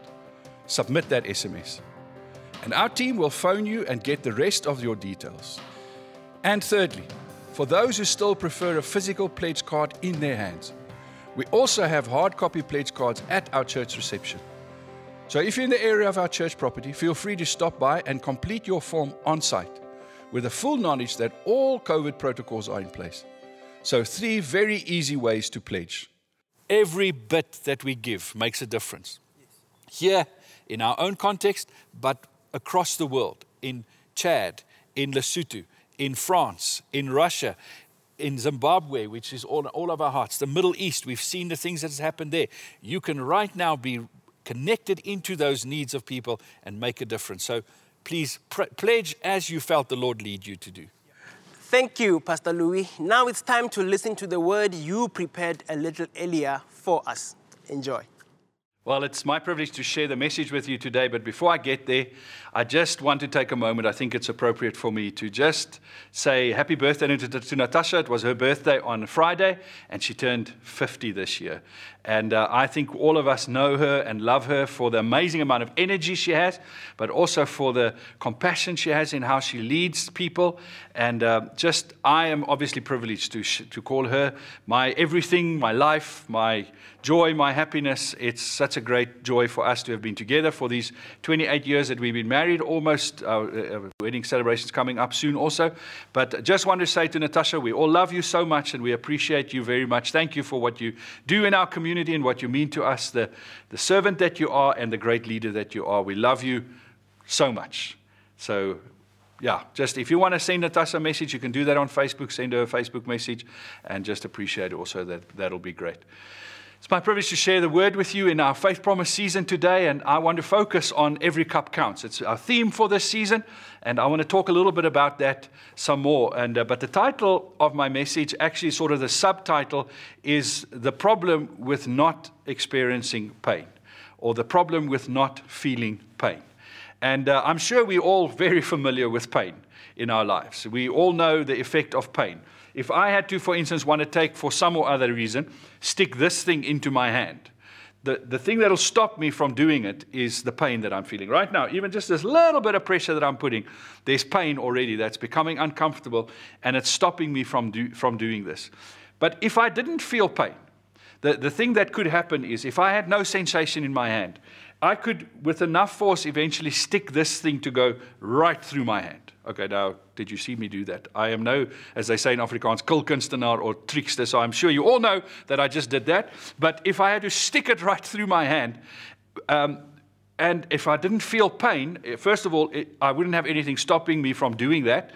Submit that SMS. And our team will phone you and get the rest of your details. And thirdly, for those who still prefer a physical pledge card in their hands, we also have hard copy pledge cards at our church reception. So if you're in the area of our church property, feel free to stop by and complete your form on site with the full knowledge that all COVID protocols are in place. So, three very easy ways to pledge. Every bit that we give makes a difference. Here, in our own context, but across the world, in Chad, in Lesotho, in France, in Russia, in Zimbabwe, which is all, all of our hearts, the Middle East, we've seen the things that has happened there. You can right now be connected into those needs of people and make a difference. So please pre- pledge as you felt the Lord lead you to do. Thank you, Pastor Louis. Now it's time to listen to the word you prepared a little earlier for us. Enjoy. Well, it's my privilege to share the message with you today, but before I get there, I just want to take a moment. I think it's appropriate for me to just say happy birthday to, to Natasha. It was her birthday on Friday, and she turned 50 this year. And uh, I think all of us know her and love her for the amazing amount of energy she has, but also for the compassion she has in how she leads people. And uh, just, I am obviously privileged to, sh- to call her my everything, my life, my joy, my happiness. It's such a great joy for us to have been together for these 28 years that we've been married, almost our uh, wedding celebrations coming up soon also. But just want to say to Natasha, we all love you so much and we appreciate you very much. Thank you for what you do in our community and what you mean to us, the, the servant that you are and the great leader that you are. We love you so much. So yeah, just if you want to send Natasha a message, you can do that on Facebook. Send her a Facebook message, and just appreciate also that that'll be great. It's my privilege to share the word with you in our Faith Promise season today, and I want to focus on every cup counts. It's our theme for this season, and I want to talk a little bit about that some more. And uh, but the title of my message, actually, sort of the subtitle, is the problem with not experiencing pain, or the problem with not feeling pain. And uh, I'm sure we're all very familiar with pain in our lives. We all know the effect of pain. If I had to, for instance, want to take, for some or other reason, stick this thing into my hand, the, the thing that'll stop me from doing it is the pain that I'm feeling. Right now, even just this little bit of pressure that I'm putting, there's pain already that's becoming uncomfortable and it's stopping me from, do, from doing this. But if I didn't feel pain, the, the thing that could happen is if I had no sensation in my hand, I could, with enough force, eventually stick this thing to go right through my hand. Okay, now, did you see me do that? I am now, as they say in Afrikaans, kulkunstenaar or trickster, so I'm sure you all know that I just did that. But if I had to stick it right through my hand, um, and if I didn't feel pain, first of all, it, I wouldn't have anything stopping me from doing that.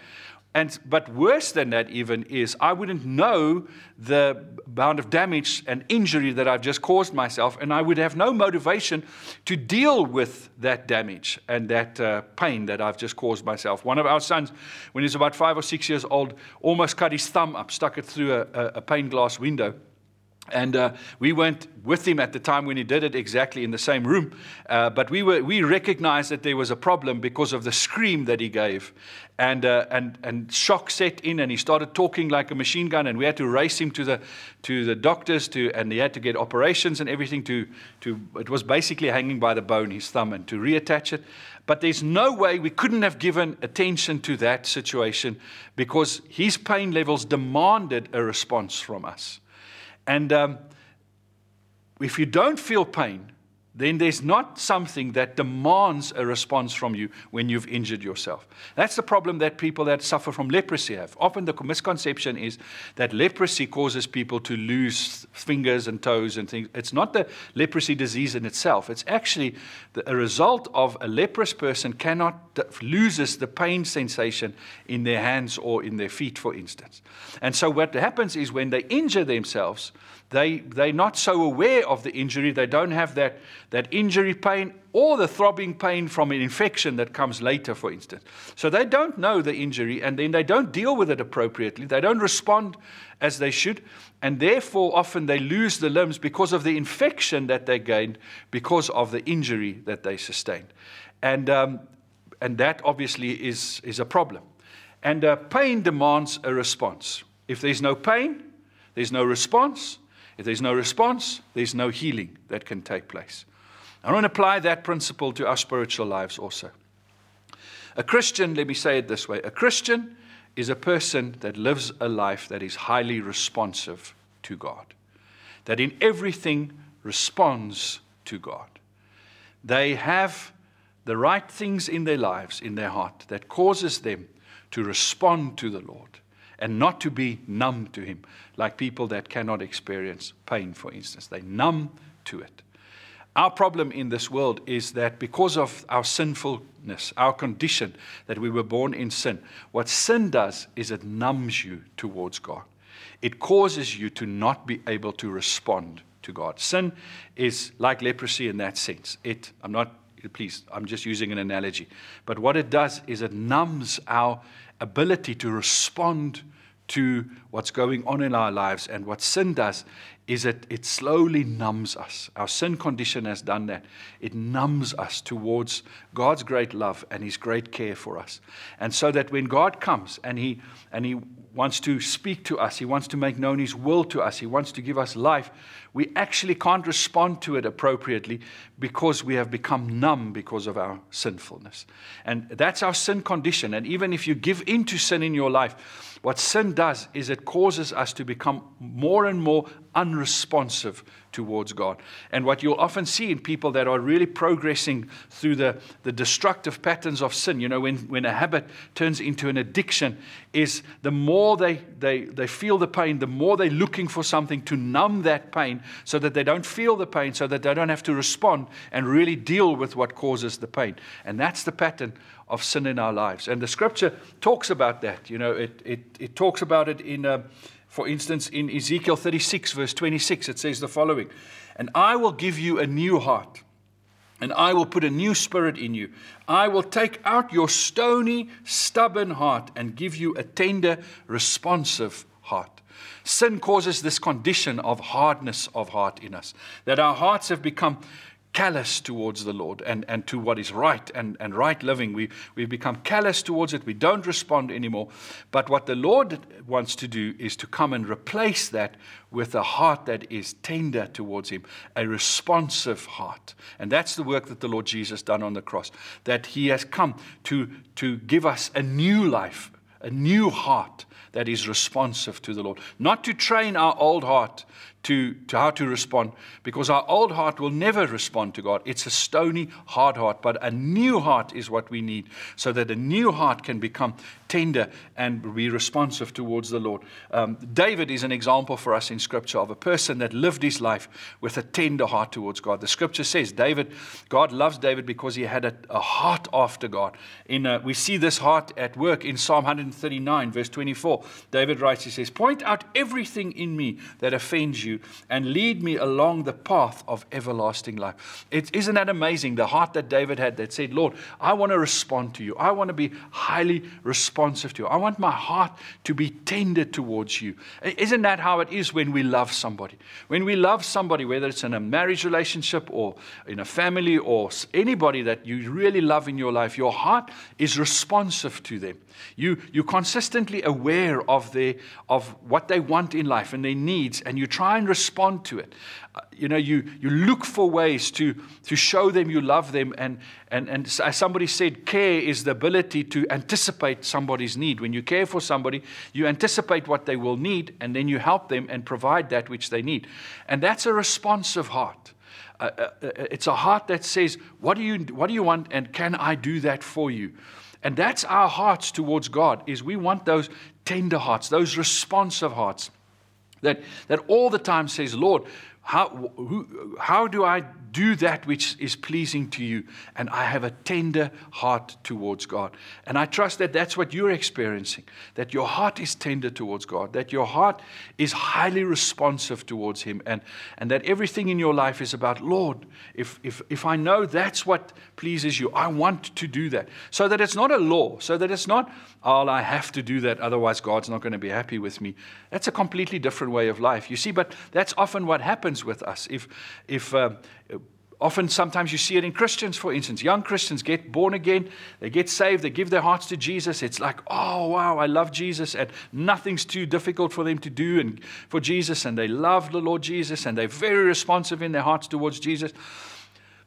And, but worse than that, even, is I wouldn't know the amount of damage and injury that I've just caused myself, and I would have no motivation to deal with that damage and that uh, pain that I've just caused myself. One of our sons, when he was about five or six years old, almost cut his thumb up, stuck it through a, a, a pane glass window. And uh, we weren't with him at the time when he did it exactly in the same room, uh, but we, were, we recognized that there was a problem because of the scream that he gave. And, uh, and, and shock set in, and he started talking like a machine gun, and we had to race him to the, to the doctors, to, and he had to get operations and everything. To, to, it was basically hanging by the bone, his thumb, and to reattach it. But there's no way we couldn't have given attention to that situation because his pain levels demanded a response from us. And um, if you don't feel pain, then there's not something that demands a response from you when you've injured yourself. That's the problem that people that suffer from leprosy have. Often the misconception is that leprosy causes people to lose fingers and toes and things. It's not the leprosy disease in itself. It's actually the, a result of a leprous person cannot loses the pain sensation in their hands or in their feet, for instance. And so what happens is when they injure themselves, they, they're not so aware of the injury. They don't have that, that injury pain or the throbbing pain from an infection that comes later, for instance. So they don't know the injury and then they don't deal with it appropriately. They don't respond as they should. And therefore, often they lose the limbs because of the infection that they gained because of the injury that they sustained. And, um, and that obviously is, is a problem. And uh, pain demands a response. If there's no pain, there's no response. If there's no response, there's no healing that can take place. I want to apply that principle to our spiritual lives also. A Christian, let me say it this way a Christian is a person that lives a life that is highly responsive to God, that in everything responds to God. They have the right things in their lives, in their heart, that causes them to respond to the Lord and not to be numb to Him, like people that cannot experience pain, for instance. They numb to it. Our problem in this world is that because of our sinfulness, our condition, that we were born in sin, what sin does is it numbs you towards God. It causes you to not be able to respond to God. Sin is like leprosy in that sense. It, I'm not, please, I'm just using an analogy. But what it does is it numbs our ability to respond to what's going on in our lives. And what sin does is that it slowly numbs us. Our sin condition has done that. It numbs us towards God's great love and His great care for us. And so that when God comes and He and He wants to speak to us, He wants to make known His will to us, He wants to give us life, we actually can't respond to it appropriately because we have become numb because of our sinfulness. And that's our sin condition. And even if you give in to sin in your life, what sin does is it causes us to become more and more unresponsive towards God. And what you'll often see in people that are really progressing through the, the destructive patterns of sin, you know, when, when a habit turns into an addiction, is the more they, they, they feel the pain, the more they're looking for something to numb that pain so that they don't feel the pain, so that they don't have to respond and really deal with what causes the pain. And that's the pattern of sin in our lives. And the scripture talks about that. You know, it, it, it talks about it in, uh, for instance, in Ezekiel 36, verse 26, it says the following And I will give you a new heart, and I will put a new spirit in you. I will take out your stony, stubborn heart and give you a tender, responsive heart. Sin causes this condition of hardness of heart in us, that our hearts have become callous towards the Lord and, and to what is right and, and right living. We, we've become callous towards it. We don't respond anymore. But what the Lord wants to do is to come and replace that with a heart that is tender towards Him, a responsive heart. And that's the work that the Lord Jesus done on the cross, that He has come to, to give us a new life, a new heart that is responsive to the Lord. Not to train our old heart to, to how to respond, because our old heart will never respond to God. It's a stony, hard heart, but a new heart is what we need, so that a new heart can become tender and be responsive towards the Lord. Um, David is an example for us in Scripture of a person that lived his life with a tender heart towards God. The Scripture says David, God loves David because he had a, a heart after God. In a, uh, we see this heart at work in Psalm 139, verse 24. David writes, he says, "Point out everything in me that offends you." And lead me along the path of everlasting life. Isn't that amazing? The heart that David had that said, Lord, I want to respond to you. I want to be highly responsive to you. I want my heart to be tender towards you. Isn't that how it is when we love somebody? When we love somebody, whether it's in a marriage relationship or in a family or anybody that you really love in your life, your heart is responsive to them. You, you're consistently aware of, their, of what they want in life and their needs, and you try and respond to it. Uh, you know, you, you look for ways to, to show them you love them. And, and, and as somebody said, care is the ability to anticipate somebody's need. When you care for somebody, you anticipate what they will need, and then you help them and provide that which they need. And that's a responsive heart. Uh, uh, uh it's a heart that says, what do, you, what do you want, and can I do that for you? And that's our hearts towards God, is we want those tender hearts, those responsive hearts that, that all the time says, Lord, how, who, how do I do that which is pleasing to you. And I have a tender heart towards God. And I trust that that's what you're experiencing, that your heart is tender towards God, that your heart is highly responsive towards Him, and, and that everything in your life is about, Lord, if, if, if I know that's what pleases you, I want to do that. So that it's not a law, so that it's not, oh, I have to do that, otherwise God's not going to be happy with me. That's a completely different way of life. You see, but that's often what happens with us. If, if, uh, Often, sometimes you see it in Christians, for instance. Young Christians get born again, they get saved, they give their hearts to Jesus. It's like, oh, wow, I love Jesus, and nothing's too difficult for them to do and for Jesus, and they love the Lord Jesus, and they're very responsive in their hearts towards Jesus.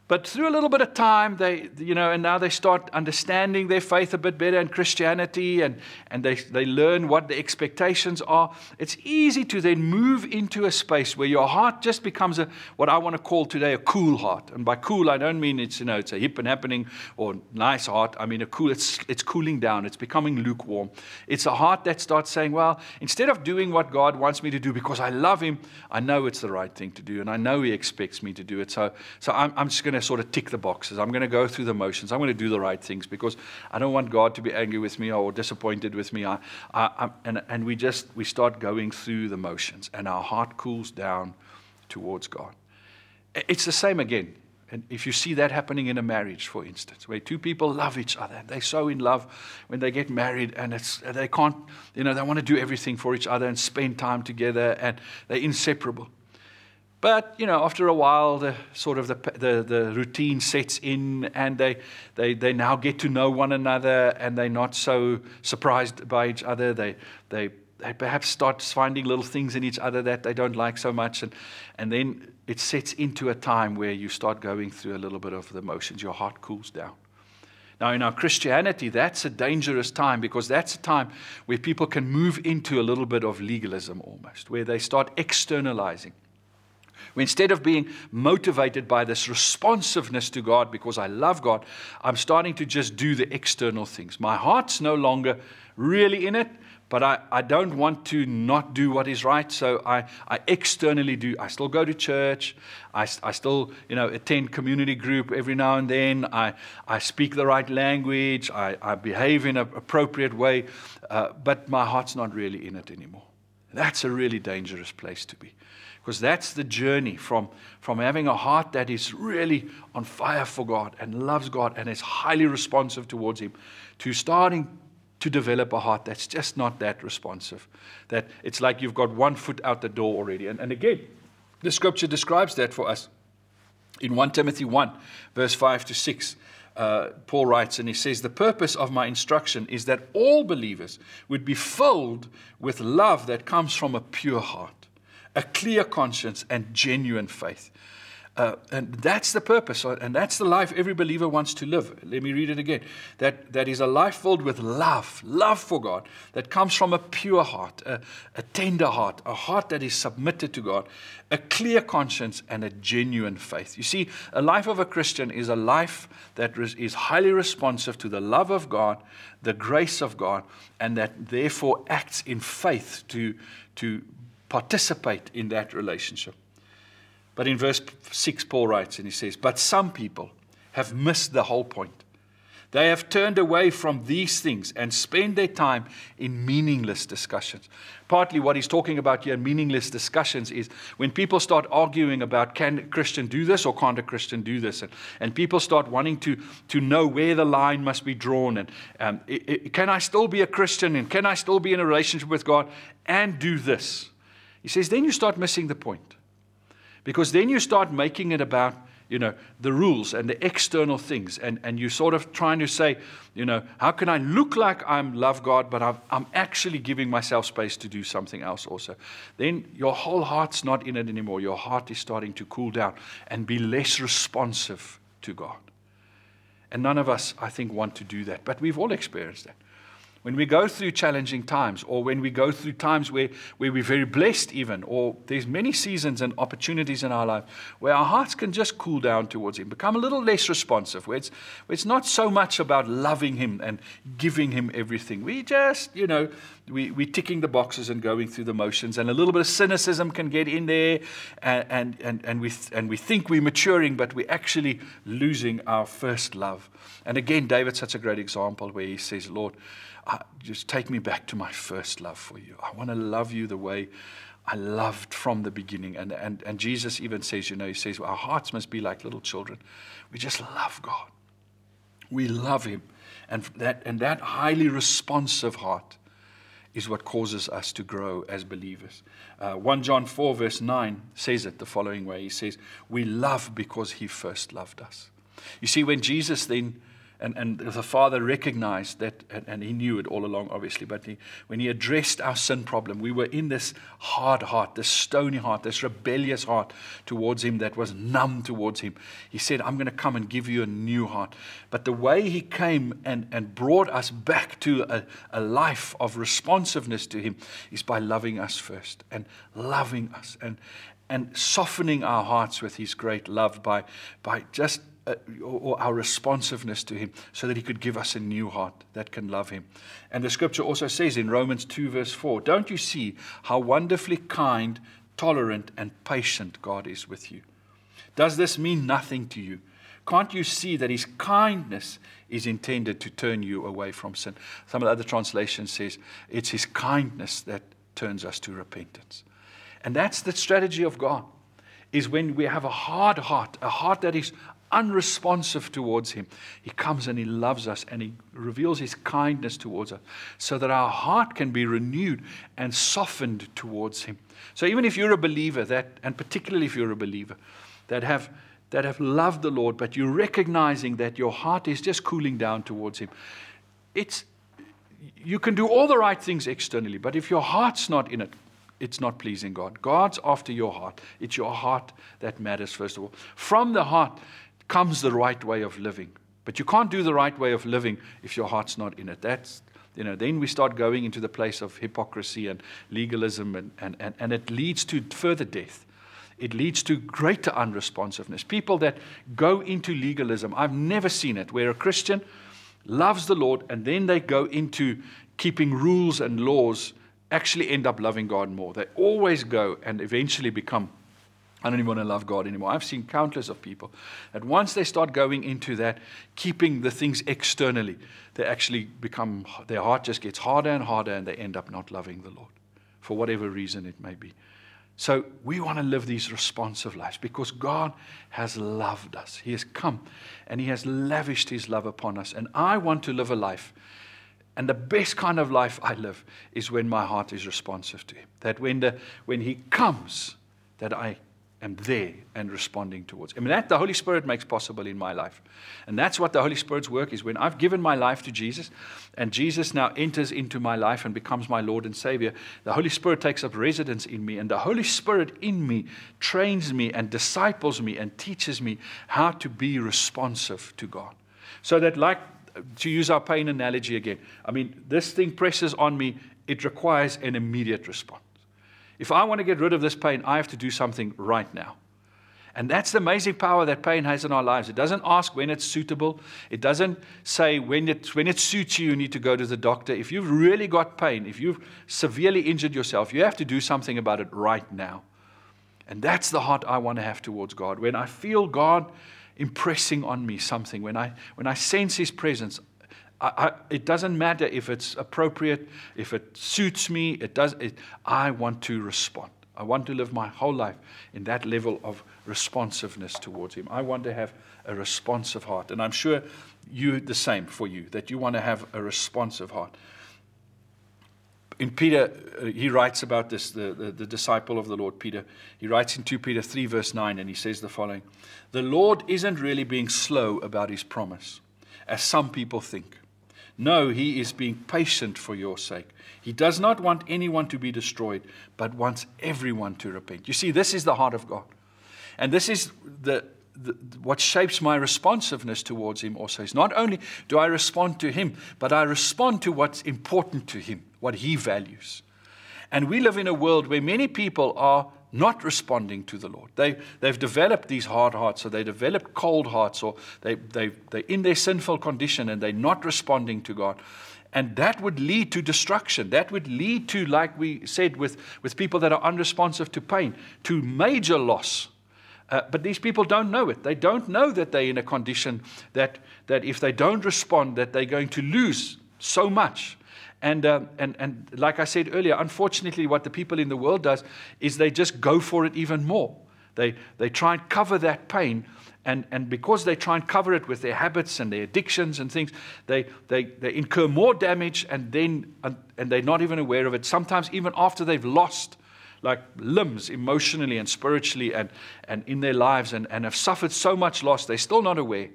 But through a little bit of time, they, you know, and now they start understanding their faith a bit better and Christianity, and, and they, they learn what the expectations are. It's easy to then move into a space where your heart just becomes a, what I want to call today a cool heart. And by cool, I don't mean it's, you know, it's a hip and happening or nice heart. I mean a cool, it's, it's cooling down. It's becoming lukewarm. It's a heart that starts saying, well, instead of doing what God wants me to do because I love Him, I know it's the right thing to do, and I know He expects me to do it. So, so I'm, I'm just going to to sort of tick the boxes. I'm going to go through the motions. I'm going to do the right things because I don't want God to be angry with me or disappointed with me. I, I, and, and we just we start going through the motions, and our heart cools down towards God. It's the same again. And if you see that happening in a marriage, for instance, where two people love each other, they're so in love when they get married, and it's, they can't, you know, they want to do everything for each other and spend time together, and they're inseparable. But you know, after a while, the sort of the, the, the, routine sets in, and they, they, they now get to know one another, and they're not so surprised by each other. They, they, they perhaps start finding little things in each other that they don't like so much, and, and then it sets into a time where you start going through a little bit of the motions. Your heart cools down. Now, in our Christianity, that's a dangerous time because that's a time where people can move into a little bit of legalism almost, where they start externalizing instead of being motivated by this responsiveness to God because I love God, I'm starting to just do the external things. My heart's no longer really in it, but I, I don't want to not do what is right, so I, I externally do. I still go to church. I, I still, you know, attend community group every now and then. I, I speak the right language. I, I behave in an appropriate way, uh, but my heart's not really in it anymore. That's a really dangerous place to be. Because that's the journey from, from having a heart that is really on fire for God and loves God and is highly responsive towards Him to starting to develop a heart that's just not that responsive. That it's like you've got one foot out the door already. And, and again, the scripture describes that for us. In 1 Timothy 1, verse 5 to 6, uh, Paul writes, and he says, The purpose of my instruction is that all believers would be filled with love that comes from a pure heart, a clear conscience, and genuine faith. Uh, and that's the purpose, uh, and that's the life every believer wants to live. Let me read it again. That, that is a life filled with love, love for God, that comes from a pure heart, a, a tender heart, a heart that is submitted to God, a clear conscience, and a genuine faith. You see, a life of a Christian is a life that is highly responsive to the love of God, the grace of God, and that therefore acts in faith to, to participate in that relationship. But in verse 6, Paul writes, and he says, But some people have missed the whole point. They have turned away from these things and spend their time in meaningless discussions. Partly what he's talking about here, meaningless discussions, is when people start arguing about can a Christian do this or can't a Christian do this? And, and people start wanting to, to know where the line must be drawn. And um, it, it, can I still be a Christian? And can I still be in a relationship with God and do this? He says, then you start missing the point. Because then you start making it about, you know, the rules and the external things. And, and you're sort of trying to say, you know, how can I look like I'm love God, but I'm, I'm actually giving myself space to do something else also. Then your whole heart's not in it anymore. Your heart is starting to cool down and be less responsive to God. And none of us, I think, want to do that. But we've all experienced that. When we go through challenging times, or when we go through times where, where we're very blessed, even, or there's many seasons and opportunities in our life where our hearts can just cool down towards Him, become a little less responsive, where it's, where it's not so much about loving Him and giving Him everything. We just, you know, we, we're ticking the boxes and going through the motions, and a little bit of cynicism can get in there, and, and, and, and, we, and we think we're maturing, but we're actually losing our first love. And again, David's such a great example where he says, Lord, uh, just take me back to my first love for you. I want to love you the way I loved from the beginning. And, and, and Jesus even says, you know, he says, well, our hearts must be like little children. We just love God. We love him. And that, and that highly responsive heart is what causes us to grow as believers. Uh, 1 John 4, verse 9 says it the following way He says, We love because he first loved us. You see, when Jesus then and, and the Father recognized that, and, and, He knew it all along, obviously. But he, when He addressed our sin problem, we were in this hard heart, this stony heart, this rebellious heart towards Him that was numb towards Him. He said, I'm going to come and give you a new heart. But the way He came and, and brought us back to a, a life of responsiveness to Him is by loving us first and loving us and, and softening our hearts with His great love by, by just Uh, or our responsiveness to Him so that He could give us a new heart that can love Him. And the scripture also says in Romans 2, verse 4 Don't you see how wonderfully kind, tolerant, and patient God is with you? Does this mean nothing to you? Can't you see that His kindness is intended to turn you away from sin? Some of the other translations says it's His kindness that turns us to repentance. And that's the strategy of God is when we have a hard heart, a heart that is unresponsive towards Him. He comes and He loves us and He reveals His kindness towards us so that our heart can be renewed and softened towards Him. So even if you're a believer, that, and particularly if you're a believer, that have, that have loved the Lord, but you're recognizing that your heart is just cooling down towards Him, it's, you can do all the right things externally, but if your heart's not in it, it's not pleasing God. God's after your heart. It's your heart that matters, first of all. From the heart, comes the right way of living. But you can't do the right way of living if your heart's not in it. That's, you know, then we start going into the place of hypocrisy and legalism, and, and, and, and it leads to further death. It leads to greater unresponsiveness. People that go into legalism, I've never seen it, where a Christian loves the Lord and then they go into keeping rules and laws, actually end up loving God more. They always go and eventually become I don't even want to love God anymore. I've seen countless of people that once they start going into that, keeping the things externally, they actually become, their heart just gets harder and harder and they end up not loving the Lord for whatever reason it may be. So we want to live these responsive lives because God has loved us. He has come and He has lavished His love upon us. And I want to live a life. And the best kind of life I live is when my heart is responsive to Him. That when, the, when He comes, that I am there and responding towards. I mean, that the Holy Spirit makes possible in my life. And that's what the Holy Spirit's work is. When I've given my life to Jesus and Jesus now enters into my life and becomes my Lord and Savior, the Holy Spirit takes up residence in me. And the Holy Spirit in me trains me and disciples me and teaches me how to be responsive to God. So that, like, to use our pain analogy again, I mean, this thing presses on me, it requires an immediate response. If I want to get rid of this pain, I have to do something right now. And that's the amazing power that pain has in our lives. It doesn't ask when it's suitable. It doesn't say when it, when it suits you, you need to go to the doctor. If you've really got pain, if you've severely injured yourself, you have to do something about it right now. And that's the heart I want to have towards God. When I feel God impressing on me something, when I, when I sense His presence, I, it doesn't matter if it's appropriate, if it suits me. It does. It, I want to respond. I want to live my whole life in that level of responsiveness towards Him. I want to have a responsive heart, and I'm sure you the same for you that you want to have a responsive heart. In Peter, uh, he writes about this, the, the, the disciple of the Lord, Peter. He writes in 2 Peter 3, verse 9, and he says the following The Lord isn't really being slow about his promise, as some people think. No, he is being patient for your sake. He does not want anyone to be destroyed, but wants everyone to repent. You see, this is the heart of God. And this is the, the, what shapes my responsiveness towards him also. Is not only do I respond to him, but I respond to what's important to him, what he values. And we live in a world where many people are not responding to the Lord. They, they've developed these hard hearts, or they developed cold hearts, or they, they, they're in their sinful condition and they're not responding to God. And that would lead to destruction. That would lead to, like we said, with, with people that are unresponsive to pain, to major loss. Uh, but these people don't know it. They don't know that they're in a condition that, that if they don't respond, that they're going to lose so much. And, uh, and, and like I said earlier, unfortunately, what the people in the world does is they just go for it even more. They, they try and cover that pain. And, and because they try and cover it with their habits and their addictions and things, they, they, they incur more damage and then and, and they're not even aware of it. Sometimes even after they've lost like limbs emotionally and spiritually and, and in their lives and, and have suffered so much loss, they're still not aware.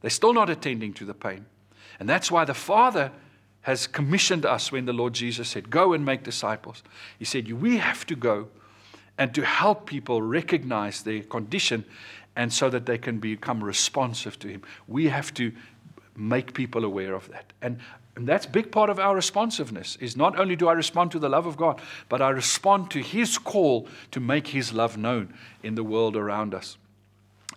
They're still not attending to the pain. And that's why the Father has commissioned us when the Lord Jesus said, Go and make disciples. He said, We have to go and to help people recognize their condition and so that they can become responsive to Him. We have to make people aware of that. And, and that's a big part of our responsiveness is not only do I respond to the love of God, but I respond to His call to make His love known in the world around us.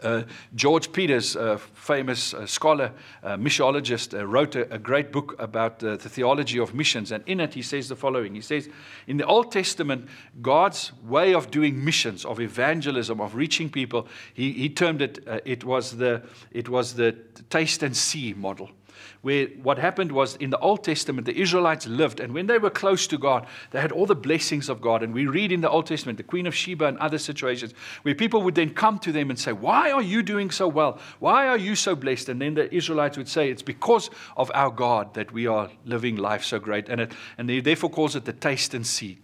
Uh, George Peters, a famous uh, scholar, uh, wrote a, a, great book about uh, the theology of missions. And in it, he says the following He says, In the Old Testament, God's way of doing missions, of evangelism, of reaching people, he, he termed it, uh, it, was the, it was the taste and see model where what happened was in the Old Testament, the Israelites lived, and when they were close to God, they had all the blessings of God. And we read in the Old Testament, the Queen of Sheba and other situations, where people would then come to them and say, Why are you doing so well? Why are you so blessed? And then the Israelites would say, It's because of our God that we are living life so great. And, it, and he therefore calls it the taste and see.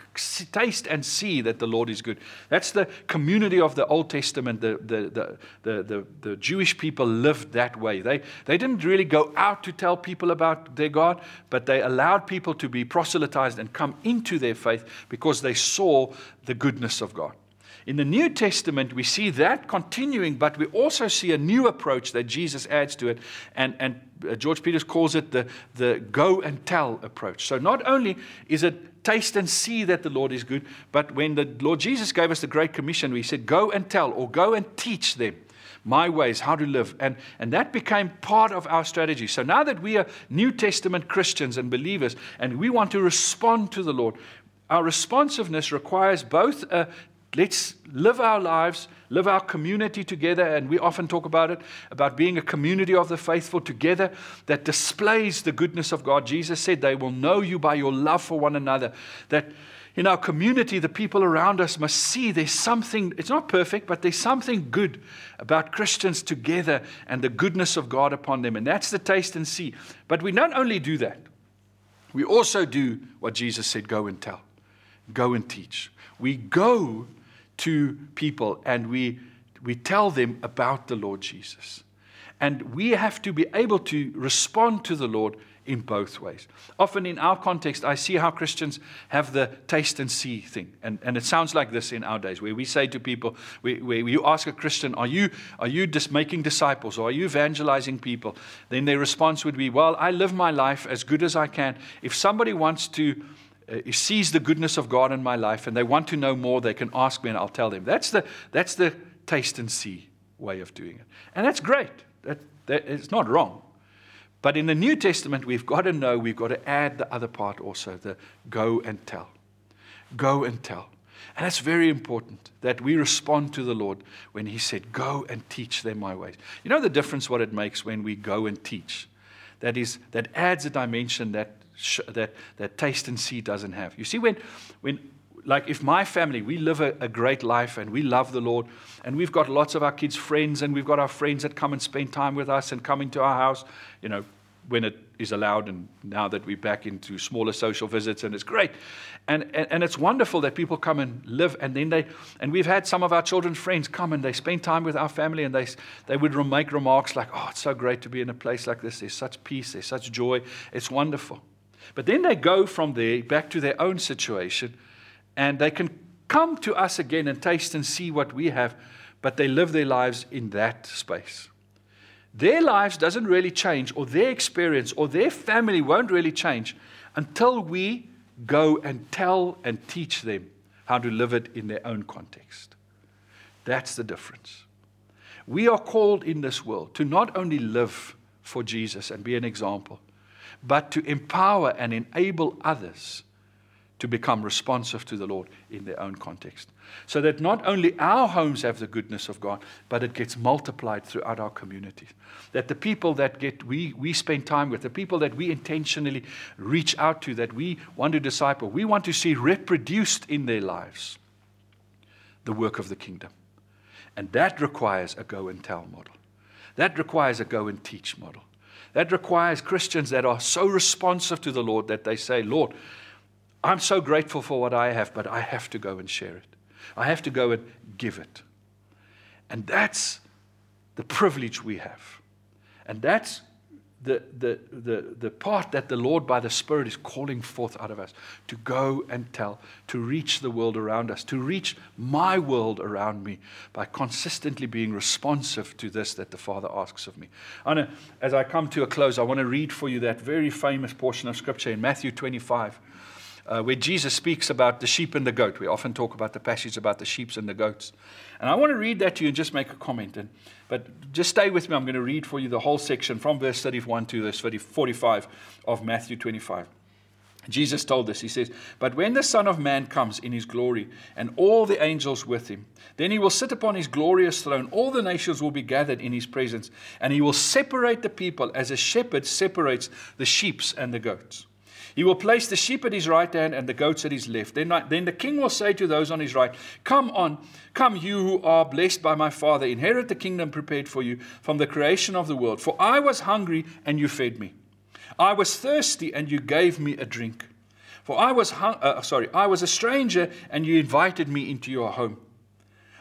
Taste and see that the Lord is good. That's the community of the Old Testament. The, the, the, the, the, the Jewish people lived that way. They, they didn't really go out to tell tell people about their God, but they allowed people to be proselytized and come into their faith because they saw the goodness of God. In the New Testament, we see that continuing, but we also see a new approach that Jesus adds to it. And, and uh, George Peters calls it the, the go and tell approach. So not only is it taste and see that the Lord is good, but when the Lord Jesus gave us the Great Commission, we said, go and tell or go and teach them my ways, how to live. And, and that became part of our strategy. So now that we are New Testament Christians and believers, and we want to respond to the Lord, our responsiveness requires both a let's live our lives, live our community together. And we often talk about it, about being a community of the faithful together that displays the goodness of God. Jesus said, They will know you by your love for one another. That in our community, the people around us must see there's something, it's not perfect, but there's something good about Christians together and the goodness of God upon them. And that's the taste and see. But we not only do that, we also do what Jesus said go and tell, go and teach. We go to people and we, we tell them about the Lord Jesus. And we have to be able to respond to the Lord in both ways. Often in our context, I see how Christians have the taste and see thing. And, and it sounds like this in our days, where we say to people, where, you ask a Christian, Are you, are you making disciples or are you evangelizing people? Then their response would be, Well, I live my life as good as I can. If somebody wants to, uh, sees the goodness of God in my life and they want to know more, they can ask me and I'll tell them. That's the, that's the taste and see way of doing it. And that's great. That, that, it's not wrong. But in the New Testament, we've got to know, we've got to add the other part also the go and tell. Go and tell. And that's very important that we respond to the Lord when He said, Go and teach them my ways. You know the difference what it makes when we go and teach? That is, that adds a dimension that, that, that taste and see doesn't have. You see, when, when like if my family, we live a, a, great life and we love the Lord, and we've got lots of our kids' friends, and we've got our friends that come and spend time with us and come into our house, you know, when it is allowed, and now that we're back into smaller social visits, and it's great. And, and, and it's wonderful that people come and live, and then they, and we've had some of our children's friends come and they spend time with our family, and they, they would make remarks like, Oh, it's so great to be in a place like this. There's such peace, there's such joy. It's wonderful. But then they go from there back to their own situation and they can come to us again and taste and see what we have, but they live their lives in that space. Their lives doesn't really change, or their experience, or their family won't really change until we go and tell and teach them how to live it in their own context. That's the difference. We are called in this world to not only live for Jesus and be an example, but to empower and enable others to become responsive to the Lord in their own context. So that not only our homes have the goodness of God, but it gets multiplied throughout our communities. That the people that get we, we spend time with, the people that we intentionally reach out to, that we want to disciple, we want to see reproduced in their lives the work of the kingdom. And that requires a go and tell model. That requires a go and teach model. That requires Christians that are so responsive to the Lord that they say, Lord, I'm so grateful for what I have, but I have to go and share it. I have to go and give it. And that's the privilege we have. And that's the, the, the, the part that the Lord by the Spirit is calling forth out of us to go and tell, to reach the world around us, to reach my world around me by consistently being responsive to this that the Father asks of me. Anna, as I come to a close, I want to read for you that very famous portion of Scripture in Matthew 25 uh, where Jesus speaks about the sheep and the goat. We often talk about the passage about the sheep and the goats. And I want to read that to you and just make a comment. And, but just stay with me. I'm going to read for you the whole section from verse 31 to verse 45 of Matthew 25. Jesus told us, He says, But when the Son of Man comes in His glory, and all the angels with Him, then He will sit upon His glorious throne. All the nations will be gathered in His presence, and He will separate the people as a shepherd separates the sheep and the goats. He will place the sheep at his right hand and the goats at his left. Then, then the king will say to those on his right, Come on, come, you who are blessed by my Father, inherit the kingdom prepared for you from the creation of the world. For I was hungry, and you fed me. I was thirsty, and you gave me a drink. For I was hung- uh, sorry, I was a stranger, and you invited me into your home.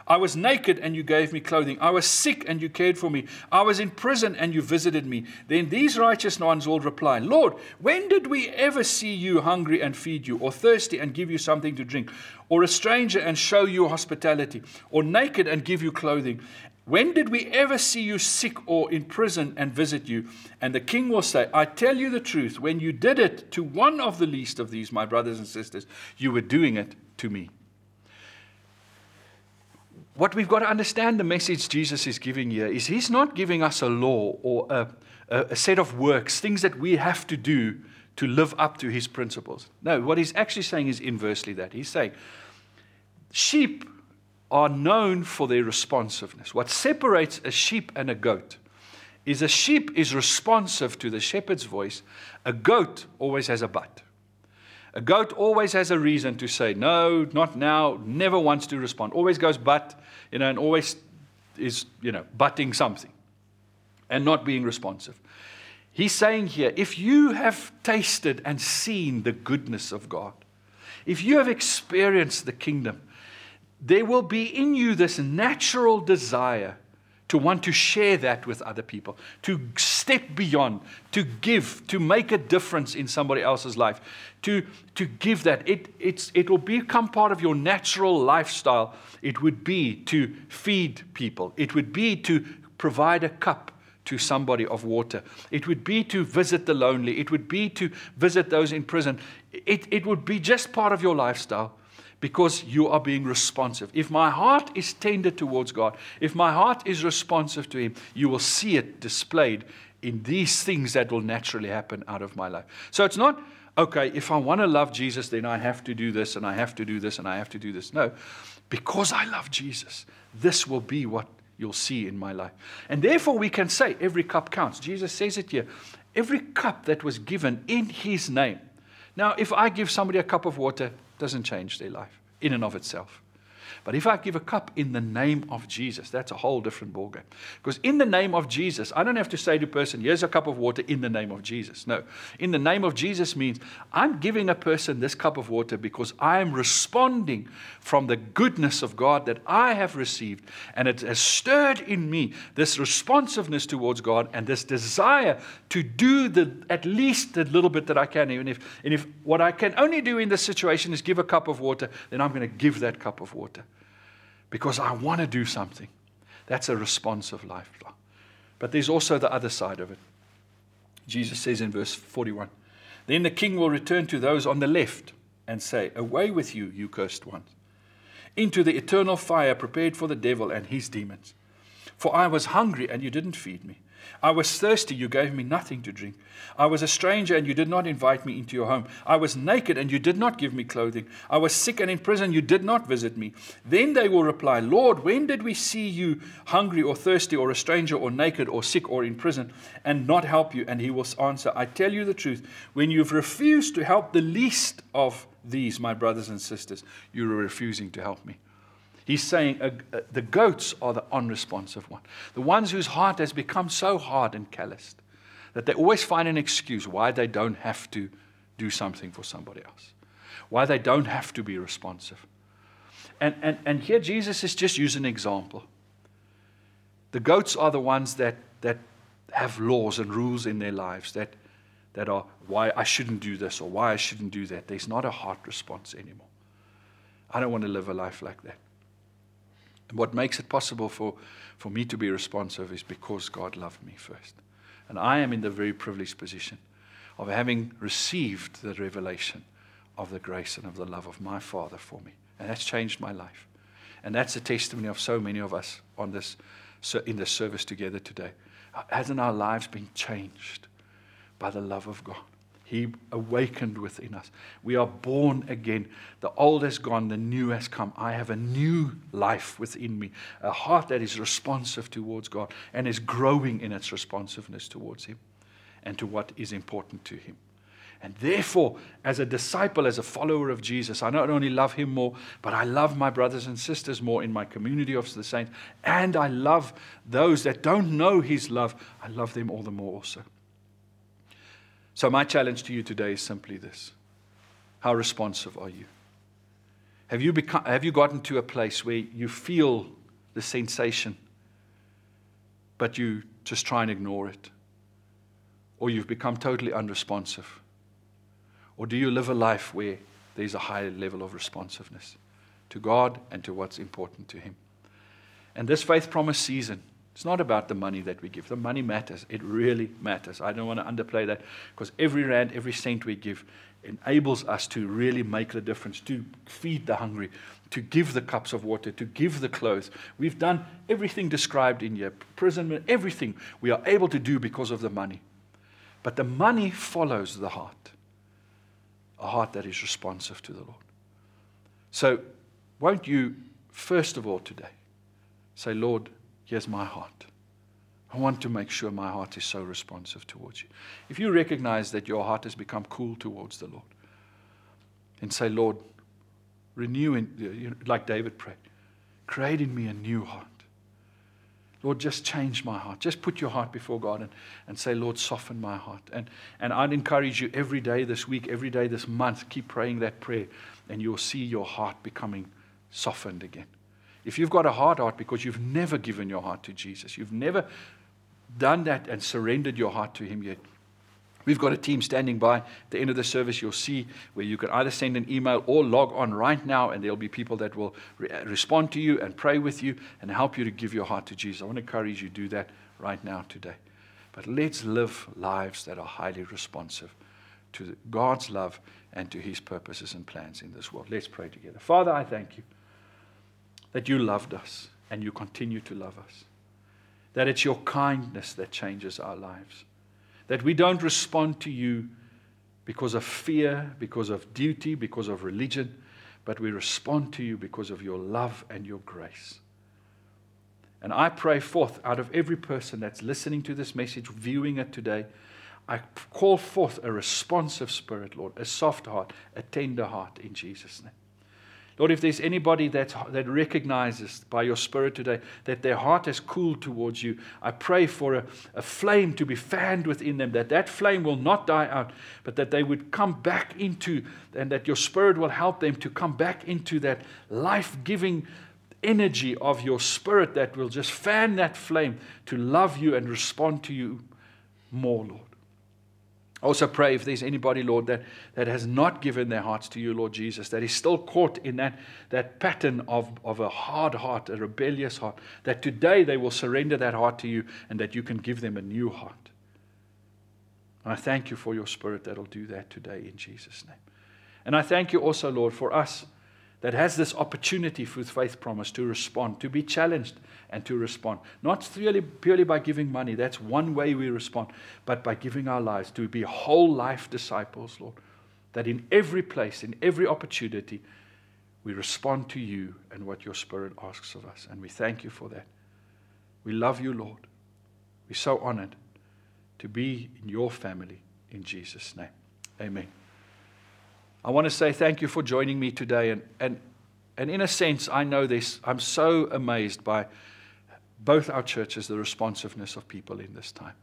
I was naked and you gave me clothing. I was sick and you cared for me. I was in prison and you visited me. Then these righteous ones will reply, Lord, when did we ever see you hungry and feed you, or thirsty and give you something to drink, or a stranger and show you hospitality, or naked and give you clothing? When did we ever see you sick or in prison and visit you? And the king will say, I tell you the truth, when you did it to one of the least of these, my brothers and sisters, you were doing it to me what we've got to understand the message Jesus is giving here is he's not giving us a law or a, a, set of works, things that we have to do to live up to his principles. No, what he's actually saying is inversely that. He's saying sheep are known for their responsiveness. What separates a sheep and a goat is a sheep is responsive to the shepherd's voice, a goat always has a but. A goat always has a reason to say, no, not now, never wants to respond, always goes but, you know, and always is, you know, butting something and not being responsive. He's saying here, if you have tasted and seen the goodness of God, if you have experienced the kingdom, there will be in you this natural desire to want to share that with other people, to step beyond, to give, to make a difference in somebody else's life, to, to give that. It, it's, it will become part of your natural lifestyle. It would be to feed people, it would be to provide a cup to somebody of water. It would be to visit the lonely. It would be to visit those in prison. It, it would be just part of your lifestyle because you are being responsive. If my heart is tender towards God, if my heart is responsive to Him, you will see it displayed in these things that will naturally happen out of my life. So it's not, okay, if I want to love Jesus, then I have to do this and I have to do this and I have to do this. No, because I love Jesus, this will be what you'll see in my life. And therefore, we can say every cup counts. Jesus says it here every cup that was given in His name. Now, if I give somebody a cup of water, doesn't change their life in and of itself. But if I give a cup in the name of Jesus, that's a whole different ballgame. Because in the name of Jesus, I don't have to say to a person, here's a cup of water in the name of Jesus. No. In the name of Jesus means I'm giving a person this cup of water because I am responding from the goodness of God that I have received. And it has stirred in me this responsiveness towards God and this desire to do the at least the little bit that I can. Even if, and if what I can only do in this situation is give a cup of water, then I'm going to give that cup of water because I want to do something. That's a responsive lifestyle. But there's also the other side of it. Jesus says in verse 41 Then the king will return to those on the left and say, Away with you, you cursed ones, into the eternal fire prepared for the devil and his demons. For I was hungry and you didn't feed me. I was thirsty, you gave me nothing to drink. I was a stranger, and you did not invite me into your home. I was naked, and you did not give me clothing. I was sick and in prison, you did not visit me. Then they will reply, Lord, when did we see you hungry or thirsty or a stranger or naked or sick or in prison and not help you? And he will answer, I tell you the truth, when you've refused to help the least of these, my brothers and sisters, you are refusing to help me. He's saying uh, uh, the goats are the unresponsive one, the ones whose heart has become so hard and calloused that they always find an excuse why they don't have to do something for somebody else, why they don't have to be responsive. And, and, and here Jesus is just using an example. The goats are the ones that, that have laws and rules in their lives that, that are why I shouldn't do this or why I shouldn't do that. There's not a heart response anymore. I don't want to live a life like that. And what makes it possible for, for me to be responsive is because God loved me first. And I am in the very privileged position of having received the revelation of the grace and of the love of my Father for me. And that's changed my life. And that's the testimony of so many of us on this, in this service together today. Hasn't our lives been changed by the love of God? He awakened within us. We are born again. The old has gone, the new has come. I have a new life within me, a heart that is responsive towards God and is growing in its responsiveness towards Him and to what is important to Him. And therefore, as a disciple, as a follower of Jesus, I not only love Him more, but I love my brothers and sisters more in my community of the saints. And I love those that don't know His love. I love them all the more also. So, my challenge to you today is simply this How responsive are you? Have you, become, have you gotten to a place where you feel the sensation, but you just try and ignore it? Or you've become totally unresponsive? Or do you live a life where there's a high level of responsiveness to God and to what's important to Him? And this faith promise season, it's not about the money that we give. The money matters. It really matters. I don't want to underplay that because every rand, every cent we give enables us to really make the difference, to feed the hungry, to give the cups of water, to give the clothes. We've done everything described in here prison, everything we are able to do because of the money. But the money follows the heart, a heart that is responsive to the Lord. So, won't you, first of all, today, say, Lord, Here's my heart. I want to make sure my heart is so responsive towards you. If you recognize that your heart has become cool towards the Lord, and say, Lord, renew in, like David prayed, create in me a new heart. Lord, just change my heart. Just put your heart before God and, and say, Lord, soften my heart. And, and I'd encourage you every day this week, every day this month, keep praying that prayer, and you'll see your heart becoming softened again. If you've got a hard heart because you've never given your heart to Jesus, you've never done that and surrendered your heart to Him yet, We've got a team standing by. At the end of the service, you'll see where you can either send an email or log on right now, and there'll be people that will re- uh, respond to you and pray with you and help you to give your heart to Jesus. I want to encourage you to do that right now today. But let's live lives that are highly responsive to God's love and to His purposes and plans in this world. Let's pray together. Father, I thank you that you loved us and you continue to love us, that it's your kindness that changes our lives that we don't respond to you because of fear, because of duty, because of religion, but we respond to you because of your love and your grace. And I pray forth out of every person that's listening to this message, viewing it today, I call forth a responsive spirit, Lord, a soft heart, a tender heart in Jesus' name. Lord, if there's anybody that, that recognizes by your Spirit today that their heart has cooled towards you, I pray for a, a flame to be fanned within them, that that flame will not die out, but that they would come back into, and that your Spirit will help them to come back into that life giving energy of your Spirit that will just fan that flame to love you and respond to you more, Lord. I also pray if there's anybody, Lord, that, that has not given their hearts to you, Lord Jesus, that is still caught in that, that pattern of, of a hard heart, a rebellious heart, that today they will surrender that heart to you and that you can give them a new heart. And I thank you for your spirit that'll do that today in Jesus' name. And I thank you also, Lord, for us that has this opportunity through faith promise to respond, to be challenged and to respond. Not purely, purely by giving money, that's one way we respond, but by giving our lives to be whole life disciples, Lord. That in every place, in every opportunity, we respond to you and what your Spirit asks of us. And we thank you for that. We love you, Lord. We're so honored to be in your family in Jesus' name. Amen. I want to say thank you for joining me today. And, and, and in a sense, I know this. I'm so amazed by both our churches, the responsiveness of people in this time.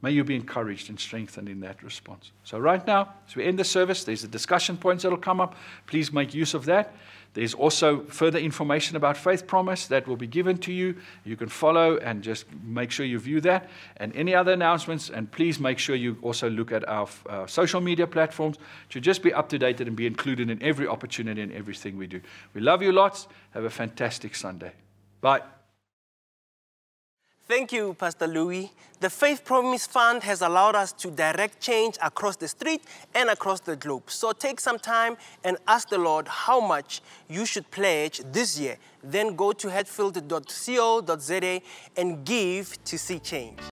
May you be encouraged and strengthened in that response. So, right now, as we end the service, there's the discussion points that will come up. Please make use of that. There's also further information about Faith Promise that will be given to you. You can follow and just make sure you view that. And any other announcements, and please make sure you also look at our uh, social media platforms to just be up to date and be included in every opportunity and everything we do. We love you lots. Have a fantastic Sunday. Bye. Thank you, Pastor Louis. The Faith Promise Fund has allowed us to direct change across the street and across the globe. So take some time and ask the Lord how much you should pledge this year. Then go to hatfield.co.za and give to see change.